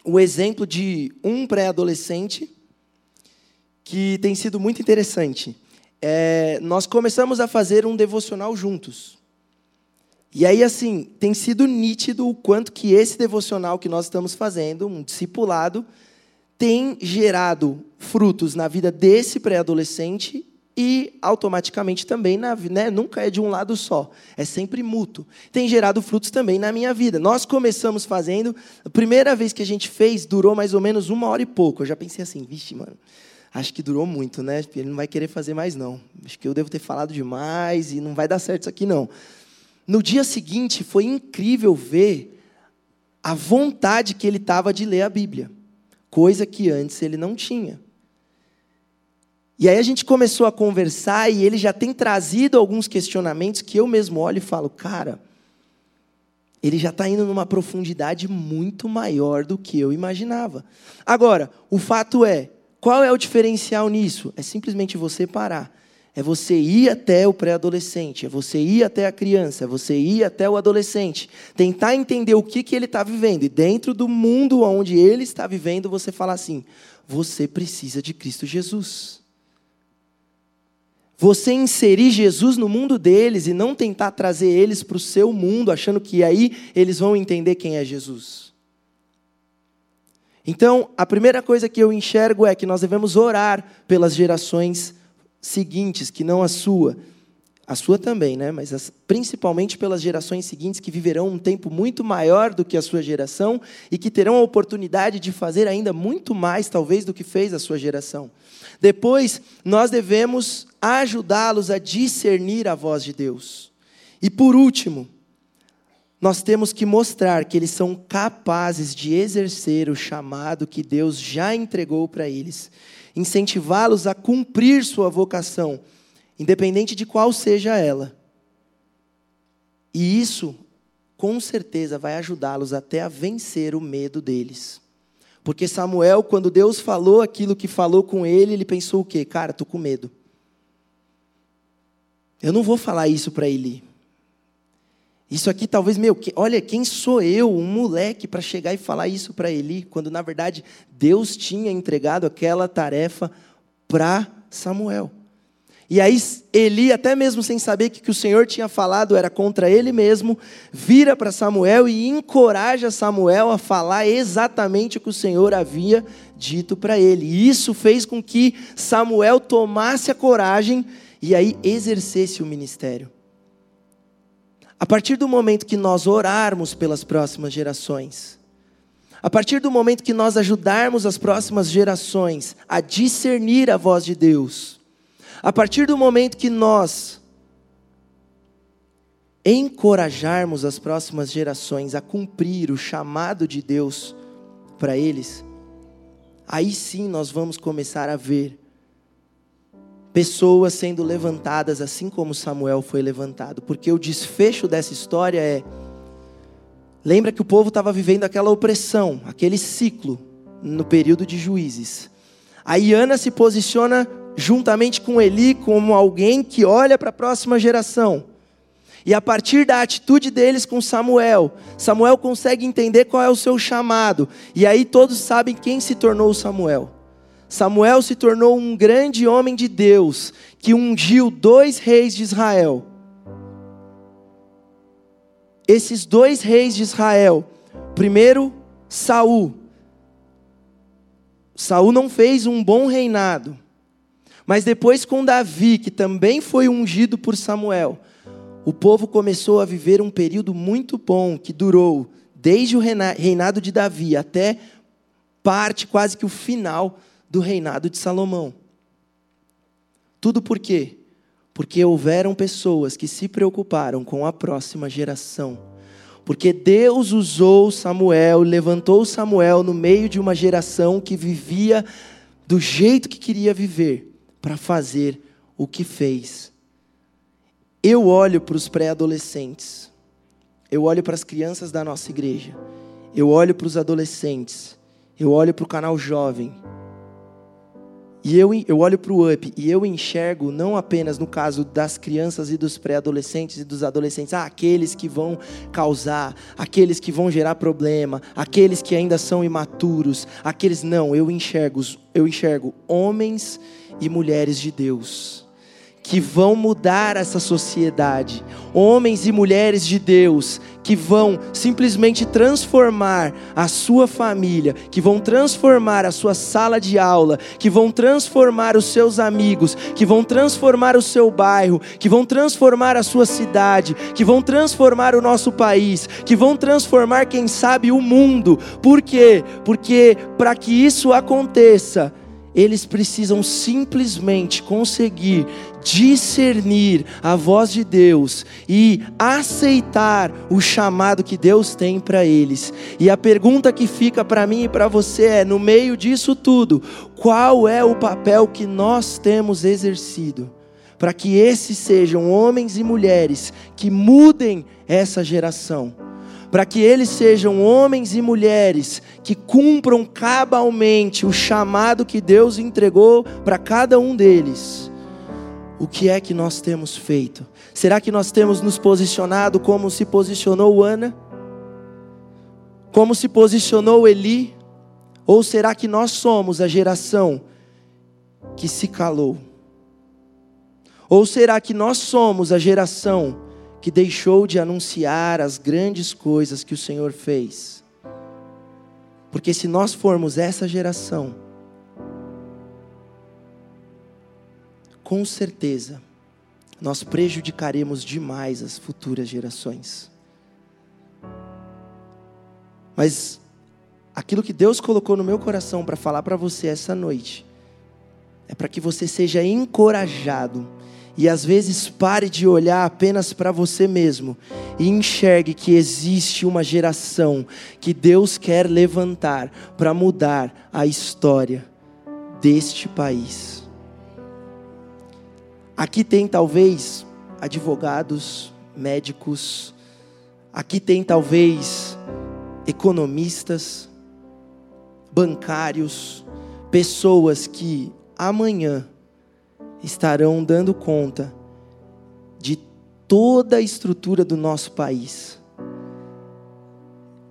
o exemplo de um pré-adolescente que tem sido muito interessante é, nós começamos a fazer um devocional juntos. E aí, assim, tem sido nítido o quanto que esse devocional que nós estamos fazendo, um discipulado, tem gerado frutos na vida desse pré-adolescente e automaticamente também na né, nunca é de um lado só, é sempre mútuo. Tem gerado frutos também na minha vida. Nós começamos fazendo, a primeira vez que a gente fez durou mais ou menos uma hora e pouco. Eu já pensei assim, vixe, mano, acho que durou muito, né? Ele não vai querer fazer mais, não. Acho que eu devo ter falado demais e não vai dar certo isso aqui, não. No dia seguinte, foi incrível ver a vontade que ele estava de ler a Bíblia, coisa que antes ele não tinha. E aí a gente começou a conversar e ele já tem trazido alguns questionamentos que eu mesmo olho e falo, cara, ele já está indo numa profundidade muito maior do que eu imaginava. Agora, o fato é, qual é o diferencial nisso? É simplesmente você parar. É você ir até o pré-adolescente, é você ir até a criança, é você ir até o adolescente, tentar entender o que, que ele está vivendo. E dentro do mundo onde ele está vivendo, você falar assim: você precisa de Cristo Jesus. Você inserir Jesus no mundo deles e não tentar trazer eles para o seu mundo, achando que aí eles vão entender quem é Jesus. Então, a primeira coisa que eu enxergo é que nós devemos orar pelas gerações seguintes, que não a sua. A sua também, né? Mas as, principalmente pelas gerações seguintes que viverão um tempo muito maior do que a sua geração e que terão a oportunidade de fazer ainda muito mais, talvez, do que fez a sua geração. Depois, nós devemos ajudá-los a discernir a voz de Deus. E por último, nós temos que mostrar que eles são capazes de exercer o chamado que Deus já entregou para eles, incentivá-los a cumprir sua vocação, independente de qual seja ela. E isso, com certeza, vai ajudá-los até a vencer o medo deles. Porque Samuel, quando Deus falou aquilo que falou com ele, ele pensou o quê? Cara, estou com medo. Eu não vou falar isso para Eli. Isso aqui talvez, meu, que, olha, quem sou eu, um moleque, para chegar e falar isso para Eli, quando na verdade Deus tinha entregado aquela tarefa para Samuel. E aí Eli, até mesmo sem saber que, que o Senhor tinha falado era contra ele mesmo, vira para Samuel e encoraja Samuel a falar exatamente o que o Senhor havia dito para ele. E isso fez com que Samuel tomasse a coragem e aí exercesse o ministério. A partir do momento que nós orarmos pelas próximas gerações, a partir do momento que nós ajudarmos as próximas gerações a discernir a voz de Deus, a partir do momento que nós encorajarmos as próximas gerações a cumprir o chamado de Deus para eles, aí sim nós vamos começar a ver pessoas sendo levantadas assim como Samuel foi levantado, porque o desfecho dessa história é lembra que o povo estava vivendo aquela opressão, aquele ciclo no período de juízes. Aí Ana se posiciona juntamente com Eli como alguém que olha para a próxima geração. E a partir da atitude deles com Samuel, Samuel consegue entender qual é o seu chamado. E aí todos sabem quem se tornou Samuel. Samuel se tornou um grande homem de Deus que ungiu dois reis de Israel. Esses dois reis de Israel, primeiro Saul. Saul não fez um bom reinado, mas depois com Davi, que também foi ungido por Samuel, o povo começou a viver um período muito bom que durou desde o reinado de Davi até parte quase que o final do reinado de Salomão. Tudo por quê? Porque houveram pessoas que se preocuparam com a próxima geração. Porque Deus usou Samuel, levantou Samuel no meio de uma geração que vivia do jeito que queria viver, para fazer o que fez. Eu olho para os pré-adolescentes, eu olho para as crianças da nossa igreja, eu olho para os adolescentes, eu olho para o canal jovem, e eu, eu olho para o UP e eu enxergo, não apenas no caso das crianças e dos pré-adolescentes e dos adolescentes, ah, aqueles que vão causar, aqueles que vão gerar problema, aqueles que ainda são imaturos, aqueles não, eu enxergo, eu enxergo homens e mulheres de Deus que vão mudar essa sociedade, homens e mulheres de Deus que vão simplesmente transformar a sua família, que vão transformar a sua sala de aula, que vão transformar os seus amigos, que vão transformar o seu bairro, que vão transformar a sua cidade, que vão transformar o nosso país, que vão transformar, quem sabe, o mundo. Por quê? Porque para que isso aconteça, eles precisam simplesmente conseguir discernir a voz de Deus e aceitar o chamado que Deus tem para eles. E a pergunta que fica para mim e para você é: no meio disso tudo, qual é o papel que nós temos exercido? Para que esses sejam homens e mulheres que mudem essa geração para que eles sejam homens e mulheres que cumpram cabalmente o chamado que Deus entregou para cada um deles. O que é que nós temos feito? Será que nós temos nos posicionado como se posicionou Ana? Como se posicionou Eli? Ou será que nós somos a geração que se calou? Ou será que nós somos a geração que deixou de anunciar as grandes coisas que o Senhor fez. Porque se nós formos essa geração, com certeza, nós prejudicaremos demais as futuras gerações. Mas aquilo que Deus colocou no meu coração para falar para você essa noite, é para que você seja encorajado e às vezes pare de olhar apenas para você mesmo e enxergue que existe uma geração que Deus quer levantar para mudar a história deste país. Aqui tem talvez advogados, médicos, aqui tem talvez economistas, bancários, pessoas que amanhã estarão dando conta de toda a estrutura do nosso país,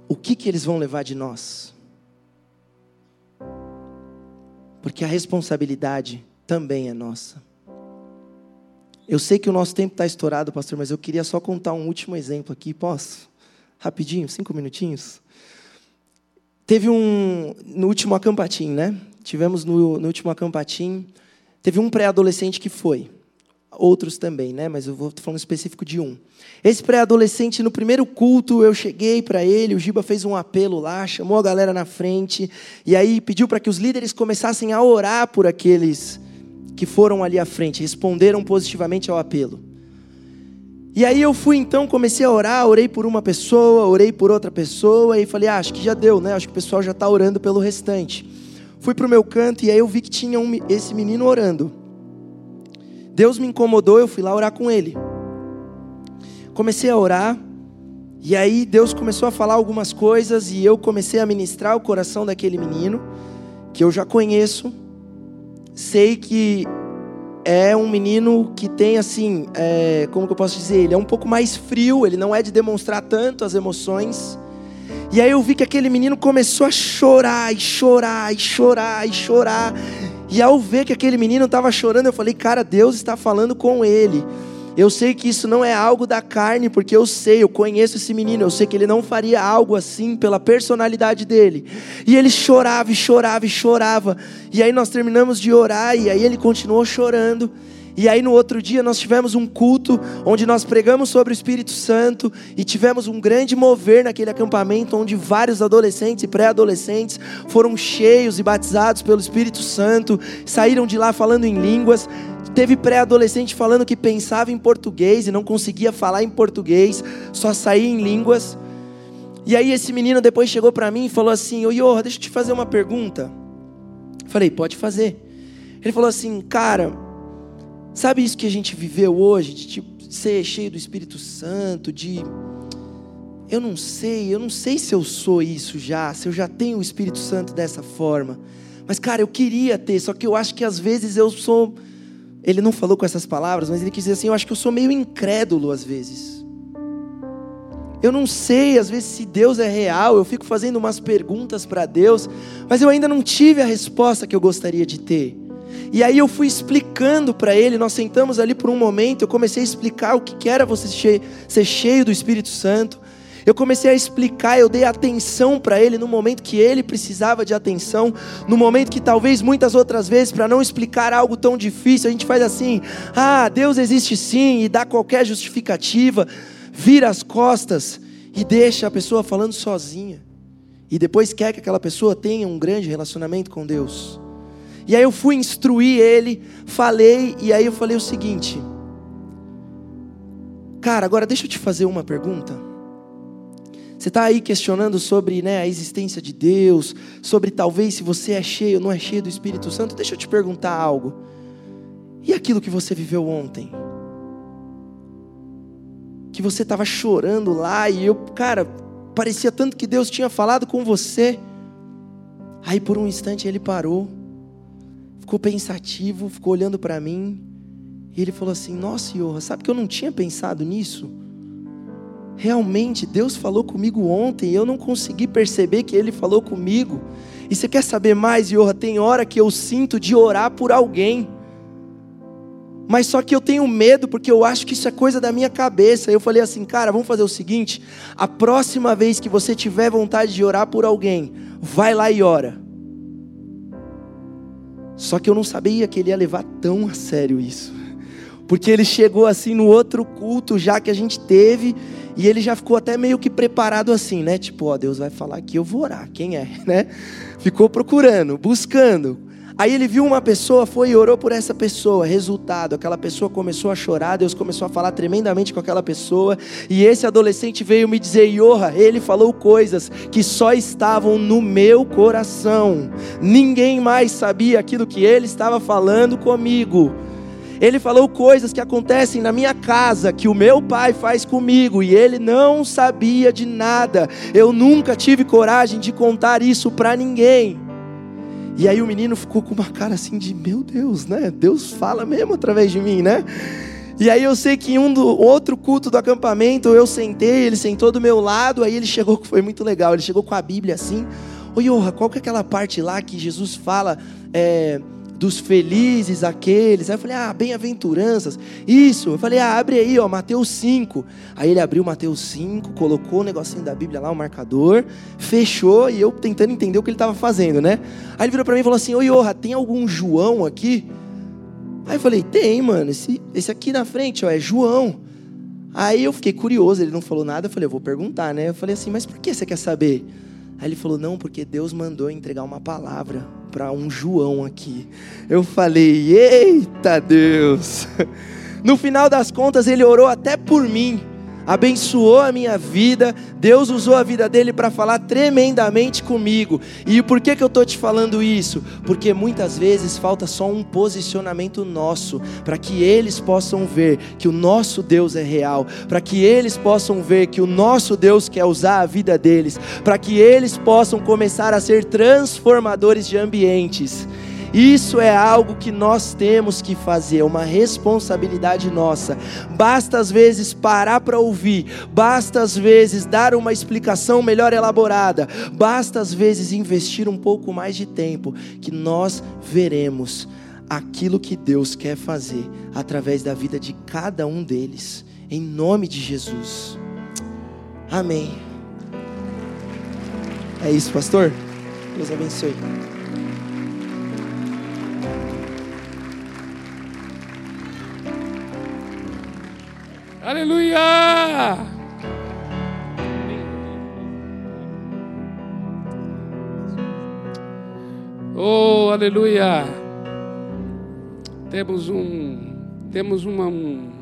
o que, que eles vão levar de nós? Porque a responsabilidade também é nossa. Eu sei que o nosso tempo está estourado, pastor, mas eu queria só contar um último exemplo aqui. Posso? Rapidinho, cinco minutinhos. Teve um. No último acampatim, né? Tivemos no, no último acampatim. Teve um pré-adolescente que foi. Outros também, né? Mas eu vou falando específico de um. Esse pré-adolescente, no primeiro culto, eu cheguei para ele, o Giba fez um apelo lá, chamou a galera na frente, e aí pediu para que os líderes começassem a orar por aqueles que foram ali à frente, responderam positivamente ao apelo. E aí eu fui então, comecei a orar, orei por uma pessoa, orei por outra pessoa e falei, ah, acho que já deu, né? Acho que o pessoal já está orando pelo restante. Fui para o meu canto e aí eu vi que tinha um, esse menino orando. Deus me incomodou, eu fui lá orar com ele. Comecei a orar e aí Deus começou a falar algumas coisas e eu comecei a ministrar o coração daquele menino que eu já conheço. Sei que é um menino que tem assim, é, como que eu posso dizer? Ele é um pouco mais frio, ele não é de demonstrar tanto as emoções. E aí eu vi que aquele menino começou a chorar e chorar e chorar e chorar. E ao ver que aquele menino estava chorando, eu falei, cara, Deus está falando com ele. Eu sei que isso não é algo da carne, porque eu sei, eu conheço esse menino, eu sei que ele não faria algo assim pela personalidade dele. E ele chorava e chorava e chorava. E aí nós terminamos de orar e aí ele continuou chorando. E aí no outro dia nós tivemos um culto onde nós pregamos sobre o Espírito Santo e tivemos um grande mover naquele acampamento onde vários adolescentes e pré-adolescentes foram cheios e batizados pelo Espírito Santo, saíram de lá falando em línguas. Teve pré-adolescente falando que pensava em português e não conseguia falar em português, só saía em línguas. E aí esse menino depois chegou para mim e falou assim: "Ô deixa eu te fazer uma pergunta". falei: "Pode fazer". Ele falou assim: "Cara, sabe isso que a gente viveu hoje de tipo, ser cheio do Espírito Santo, de eu não sei, eu não sei se eu sou isso já, se eu já tenho o Espírito Santo dessa forma. Mas cara, eu queria ter, só que eu acho que às vezes eu sou ele não falou com essas palavras, mas ele quis dizer assim: eu acho que eu sou meio incrédulo às vezes. Eu não sei, às vezes, se Deus é real, eu fico fazendo umas perguntas para Deus, mas eu ainda não tive a resposta que eu gostaria de ter. E aí eu fui explicando para ele, nós sentamos ali por um momento, eu comecei a explicar o que era você ser cheio do Espírito Santo, eu comecei a explicar, eu dei atenção para ele no momento que ele precisava de atenção, no momento que talvez muitas outras vezes, para não explicar algo tão difícil, a gente faz assim: ah, Deus existe sim, e dá qualquer justificativa, vira as costas e deixa a pessoa falando sozinha. E depois quer que aquela pessoa tenha um grande relacionamento com Deus. E aí eu fui instruir ele, falei, e aí eu falei o seguinte: Cara, agora deixa eu te fazer uma pergunta. Você está aí questionando sobre né, a existência de Deus, sobre talvez se você é cheio ou não é cheio do Espírito Santo. Deixa eu te perguntar algo. E aquilo que você viveu ontem? Que você estava chorando lá e eu, cara, parecia tanto que Deus tinha falado com você. Aí por um instante ele parou, ficou pensativo, ficou olhando para mim. E ele falou assim: Nossa, Senhor, sabe que eu não tinha pensado nisso? Realmente, Deus falou comigo ontem e eu não consegui perceber que Ele falou comigo. E você quer saber mais, Iorra? Tem hora que eu sinto de orar por alguém. Mas só que eu tenho medo porque eu acho que isso é coisa da minha cabeça. Eu falei assim, cara, vamos fazer o seguinte: a próxima vez que você tiver vontade de orar por alguém, vai lá e ora. Só que eu não sabia que ele ia levar tão a sério isso. Porque ele chegou assim no outro culto já que a gente teve, e ele já ficou até meio que preparado assim, né? Tipo, ó, Deus vai falar que eu vou orar. Quem é, né? Ficou procurando, buscando. Aí ele viu uma pessoa, foi e orou por essa pessoa. Resultado, aquela pessoa começou a chorar, Deus começou a falar tremendamente com aquela pessoa. E esse adolescente veio me dizer: Iorra, ele falou coisas que só estavam no meu coração. Ninguém mais sabia aquilo que ele estava falando comigo. Ele falou coisas que acontecem na minha casa, que o meu pai faz comigo, e ele não sabia de nada. Eu nunca tive coragem de contar isso para ninguém. E aí o menino ficou com uma cara assim de, meu Deus, né? Deus fala mesmo através de mim, né? E aí eu sei que em um do outro culto do acampamento eu sentei, ele sentou do meu lado, aí ele chegou, foi muito legal, ele chegou com a Bíblia assim, ô Yoha, qual que é aquela parte lá que Jesus fala é, dos felizes aqueles? Aí eu falei, ah, bem-aventuranças, isso, eu falei, ah, abre aí, ó, Mateus 5. Aí ele abriu Mateus 5, colocou o negocinho da Bíblia lá, o marcador, fechou, e eu tentando entender o que ele estava fazendo, né? Aí ele virou para mim e falou assim, ô Yoha, tem algum João aqui? Aí eu falei, tem, mano, esse, esse aqui na frente, ó, é João. Aí eu fiquei curioso, ele não falou nada, eu falei, eu vou perguntar, né? Eu falei assim, mas por que você quer saber? Aí ele falou, não, porque Deus mandou entregar uma palavra para um João aqui. Eu falei, eita Deus! No final das contas, ele orou até por mim abençoou a minha vida, Deus usou a vida dele para falar tremendamente comigo. E por que, que eu estou te falando isso? Porque muitas vezes falta só um posicionamento nosso, para que eles possam ver que o nosso Deus é real, para que eles possam ver que o nosso Deus quer usar a vida deles, para que eles possam começar a ser transformadores de ambientes. Isso é algo que nós temos que fazer, uma responsabilidade nossa. Basta às vezes parar para ouvir, basta às vezes dar uma explicação melhor elaborada, basta às vezes investir um pouco mais de tempo, que nós veremos aquilo que Deus quer fazer através da vida de cada um deles, em nome de Jesus. Amém. É isso, pastor? Deus abençoe. Aleluia! Oh, aleluia! Temos um, temos uma, um,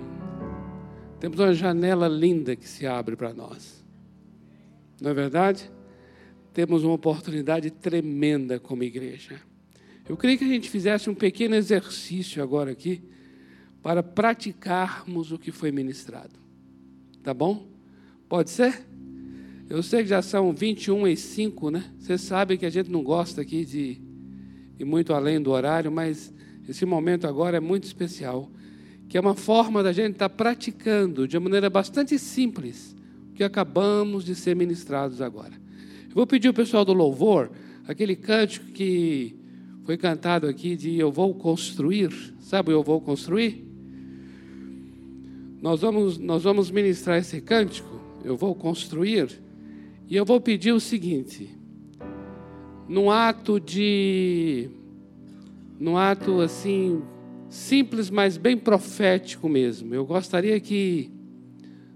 temos uma janela linda que se abre para nós. Não é verdade? Temos uma oportunidade tremenda como igreja. Eu queria que a gente fizesse um pequeno exercício agora aqui para praticarmos o que foi ministrado. Tá bom? Pode ser? Eu sei que já são 21 e 5, né? Você sabe que a gente não gosta aqui de ir muito além do horário, mas esse momento agora é muito especial, que é uma forma da gente estar praticando de uma maneira bastante simples o que acabamos de ser ministrados agora. Eu vou pedir ao pessoal do louvor, aquele cântico que foi cantado aqui de Eu vou construir, sabe o Eu vou construir? Nós vamos, nós vamos ministrar esse cântico, eu vou construir, e eu vou pedir o seguinte: num ato de. num ato assim, simples, mas bem profético mesmo, eu gostaria que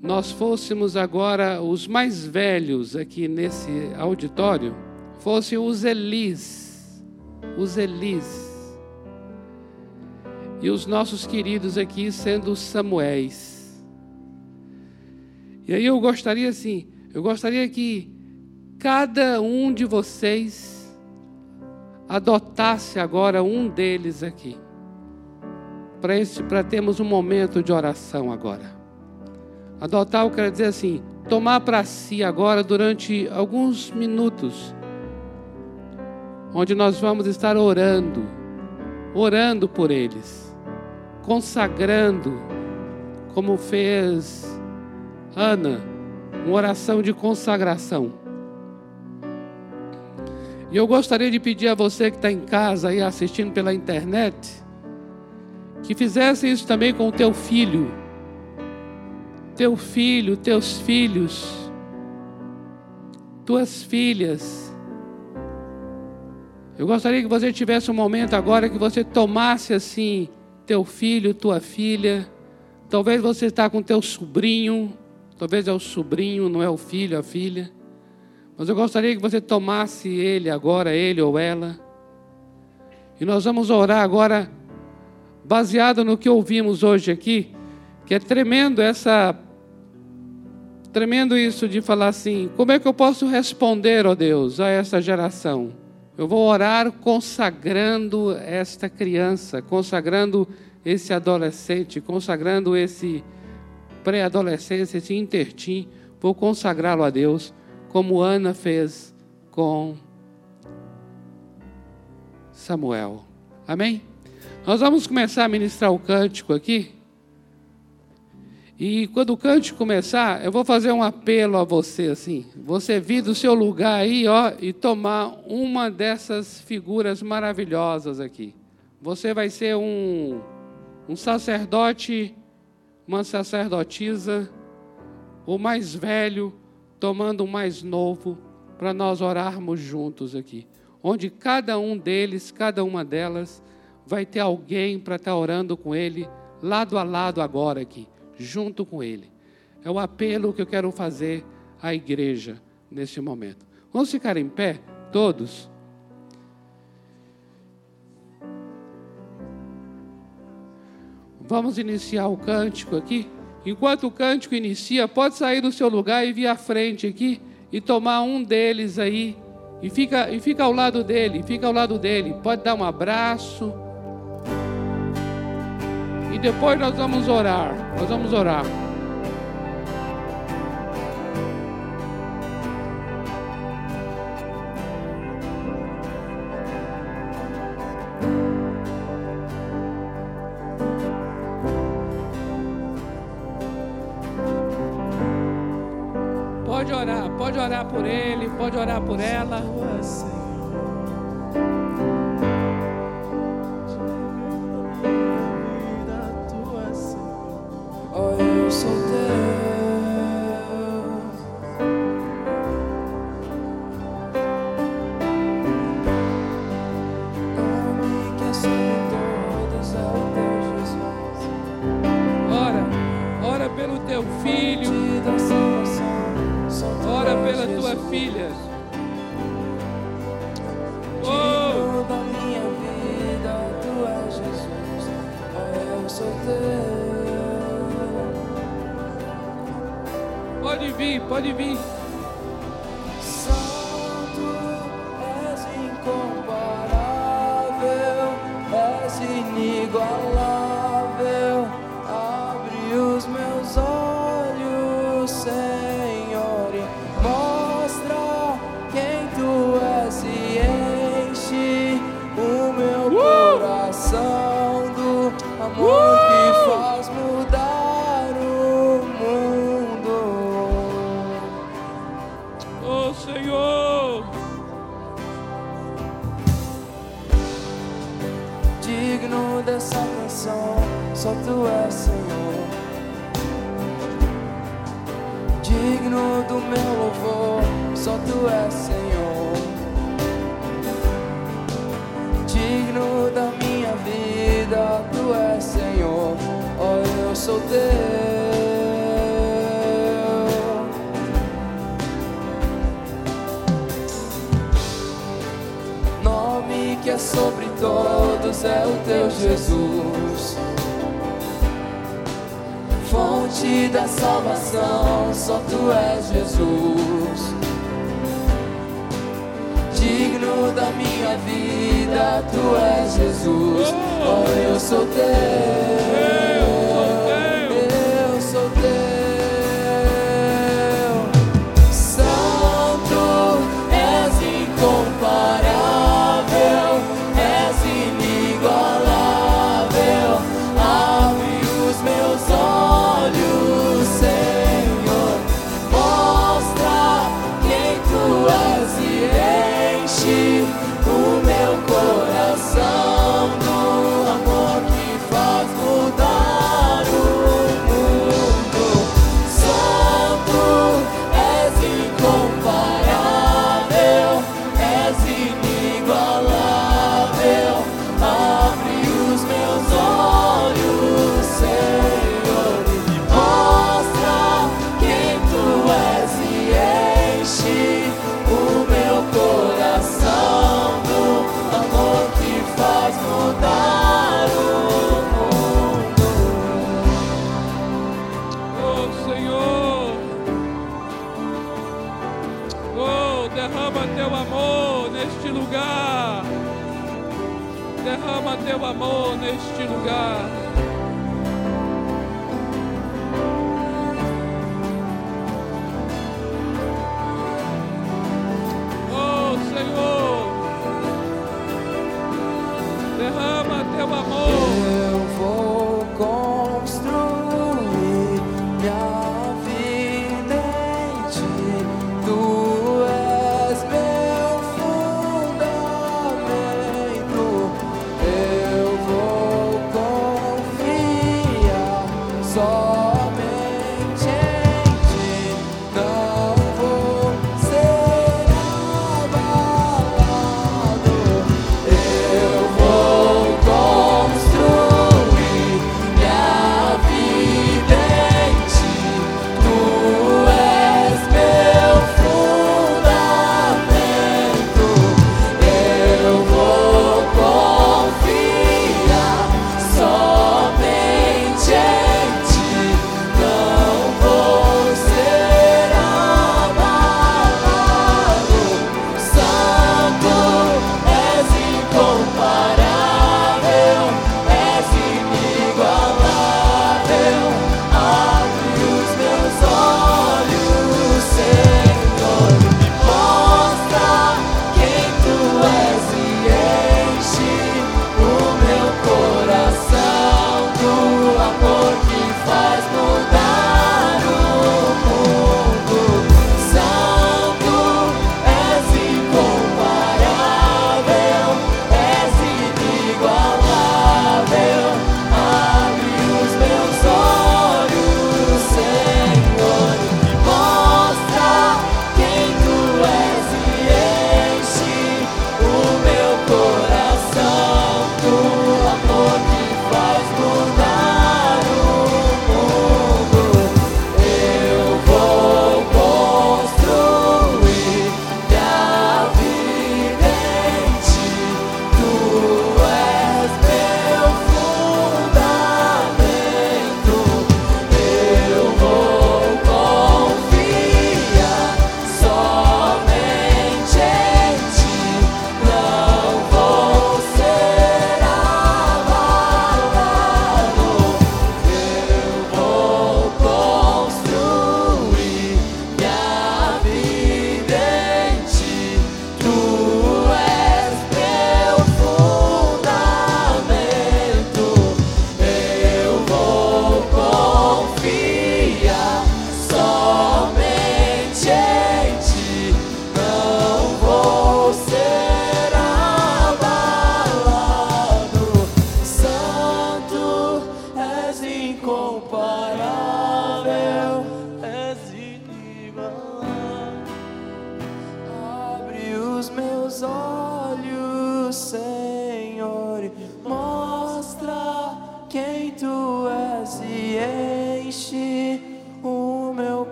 nós fôssemos agora os mais velhos aqui nesse auditório, fossem os Elis, os Elis. E os nossos queridos aqui sendo Samuéis. E aí eu gostaria assim, eu gostaria que cada um de vocês adotasse agora um deles aqui. Para esse, para termos um momento de oração agora. Adotar, eu quero dizer assim, tomar para si agora durante alguns minutos, onde nós vamos estar orando, orando por eles, consagrando, como fez Ana, uma oração de consagração. E eu gostaria de pedir a você que está em casa aí assistindo pela internet, que fizesse isso também com o teu filho, teu filho, teus filhos, tuas filhas. Eu gostaria que você tivesse um momento agora que você tomasse assim teu filho, tua filha. Talvez você está com teu sobrinho, Talvez é o sobrinho, não é o filho, a filha. Mas eu gostaria que você tomasse ele agora, ele ou ela. E nós vamos orar agora, baseado no que ouvimos hoje aqui, que é tremendo essa. Tremendo isso de falar assim: como é que eu posso responder, ó Deus, a essa geração? Eu vou orar consagrando esta criança, consagrando esse adolescente, consagrando esse pré-adolescência, esse intertim, vou consagrá-lo a Deus, como Ana fez com Samuel. Amém? Nós vamos começar a ministrar o cântico aqui, E quando o cante começar, eu vou fazer um apelo a você assim. Você vir do seu lugar aí, ó, e tomar uma dessas figuras maravilhosas aqui. Você vai ser um, um sacerdote, uma sacerdotisa, o mais velho tomando o mais novo, para nós orarmos juntos aqui. Onde cada um deles, cada uma delas, vai ter alguém para estar tá orando com ele, lado a lado agora aqui junto com Ele. É o apelo que eu quero fazer à igreja neste momento. Vamos ficar em pé, todos? Vamos iniciar o cântico aqui. Enquanto o cântico inicia, pode sair do seu lugar e vir à frente aqui e tomar um deles aí e fica, e fica ao lado dele, fica ao lado dele. Pode dar um abraço depois nós vamos orar. Nós vamos orar.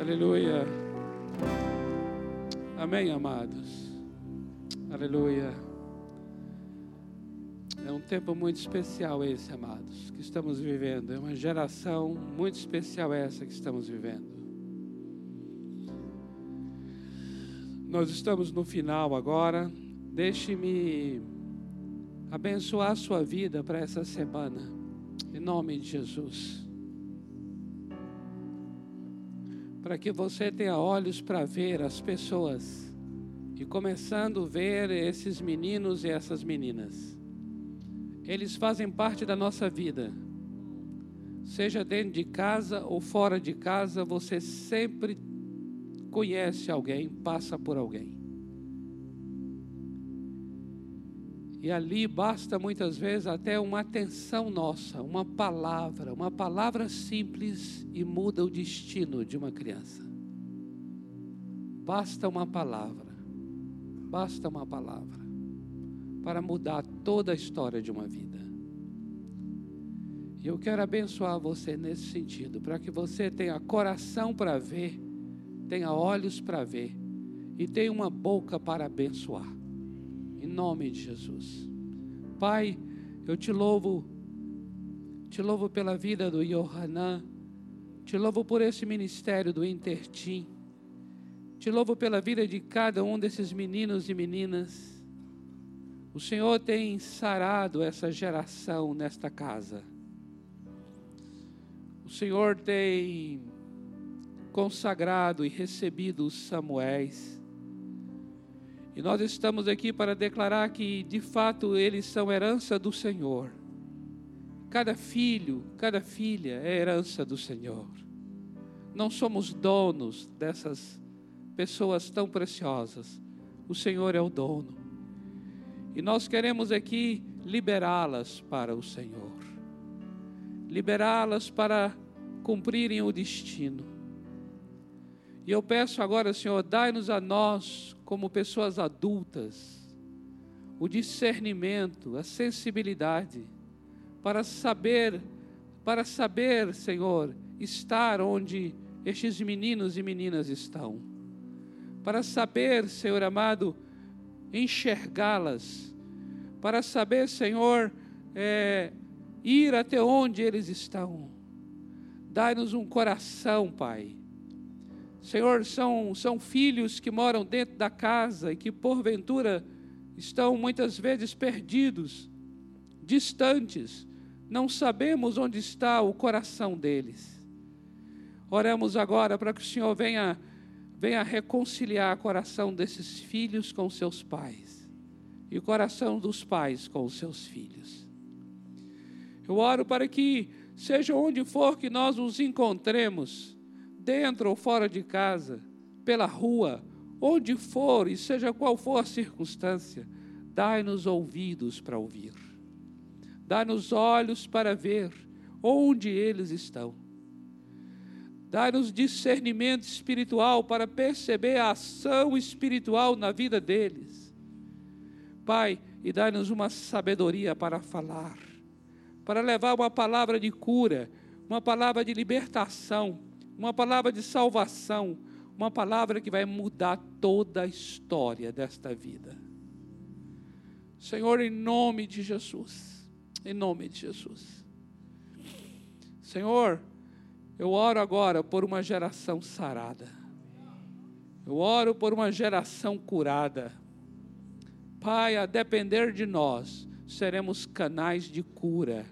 Aleluia. Amém, amados. Aleluia. É um tempo muito especial esse, amados, que estamos vivendo. É uma geração muito especial essa que estamos vivendo. Nós estamos no final agora. Deixe-me abençoar a sua vida para essa semana, em nome de Jesus. Para que você tenha olhos para ver as pessoas e começando a ver esses meninos e essas meninas. Eles fazem parte da nossa vida. Seja dentro de casa ou fora de casa, você sempre conhece alguém, passa por alguém. E ali basta muitas vezes até uma atenção nossa, uma palavra, uma palavra simples e muda o destino de uma criança. Basta uma palavra, basta uma palavra para mudar toda a história de uma vida. E eu quero abençoar você nesse sentido, para que você tenha coração para ver, tenha olhos para ver e tenha uma boca para abençoar em nome de Jesus. Pai, eu te louvo, te louvo pela vida do Yohanan, te louvo por esse ministério do Intertim, te louvo pela vida de cada um desses meninos e meninas. O Senhor tem sarado essa geração nesta casa. O Senhor tem consagrado e recebido os Samuéis. E nós estamos aqui para declarar que, de fato, eles são herança do Senhor. Cada filho, cada filha é herança do Senhor. Não somos donos dessas pessoas tão preciosas. O Senhor é o dono. E nós queremos aqui liberá-las para o Senhor. Liberá-las para cumprirem o destino. E eu peço agora, Senhor, dai-nos a nós como pessoas adultas, o discernimento, a sensibilidade para saber, para saber, Senhor, estar onde estes meninos e meninas estão. Para saber, Senhor amado, enxergá-las. Para saber, Senhor, é, ir até onde eles estão. Dai-nos um coração, Pai, Senhor, são, são filhos que moram dentro da casa e que porventura estão muitas vezes perdidos, distantes, não sabemos onde está o coração deles. Oramos agora para que o Senhor venha, venha reconciliar o coração desses filhos com seus pais e o coração dos pais com os seus filhos. Eu oro para que, seja onde for que nós nos encontremos, dentro ou fora de casa, pela rua, onde for e seja qual for a circunstância, dai-nos ouvidos para ouvir, dai-nos olhos para ver onde eles estão, dai-nos discernimento espiritual para perceber a ação espiritual na vida deles, Pai, e dai-nos uma sabedoria para falar, para levar uma palavra de cura, uma palavra de libertação uma palavra de salvação, uma palavra que vai mudar toda a história desta vida. Senhor, em nome de Jesus, em nome de Jesus. Senhor, eu oro agora por uma geração sarada. Eu oro por uma geração curada. Pai, a depender de nós, seremos canais de cura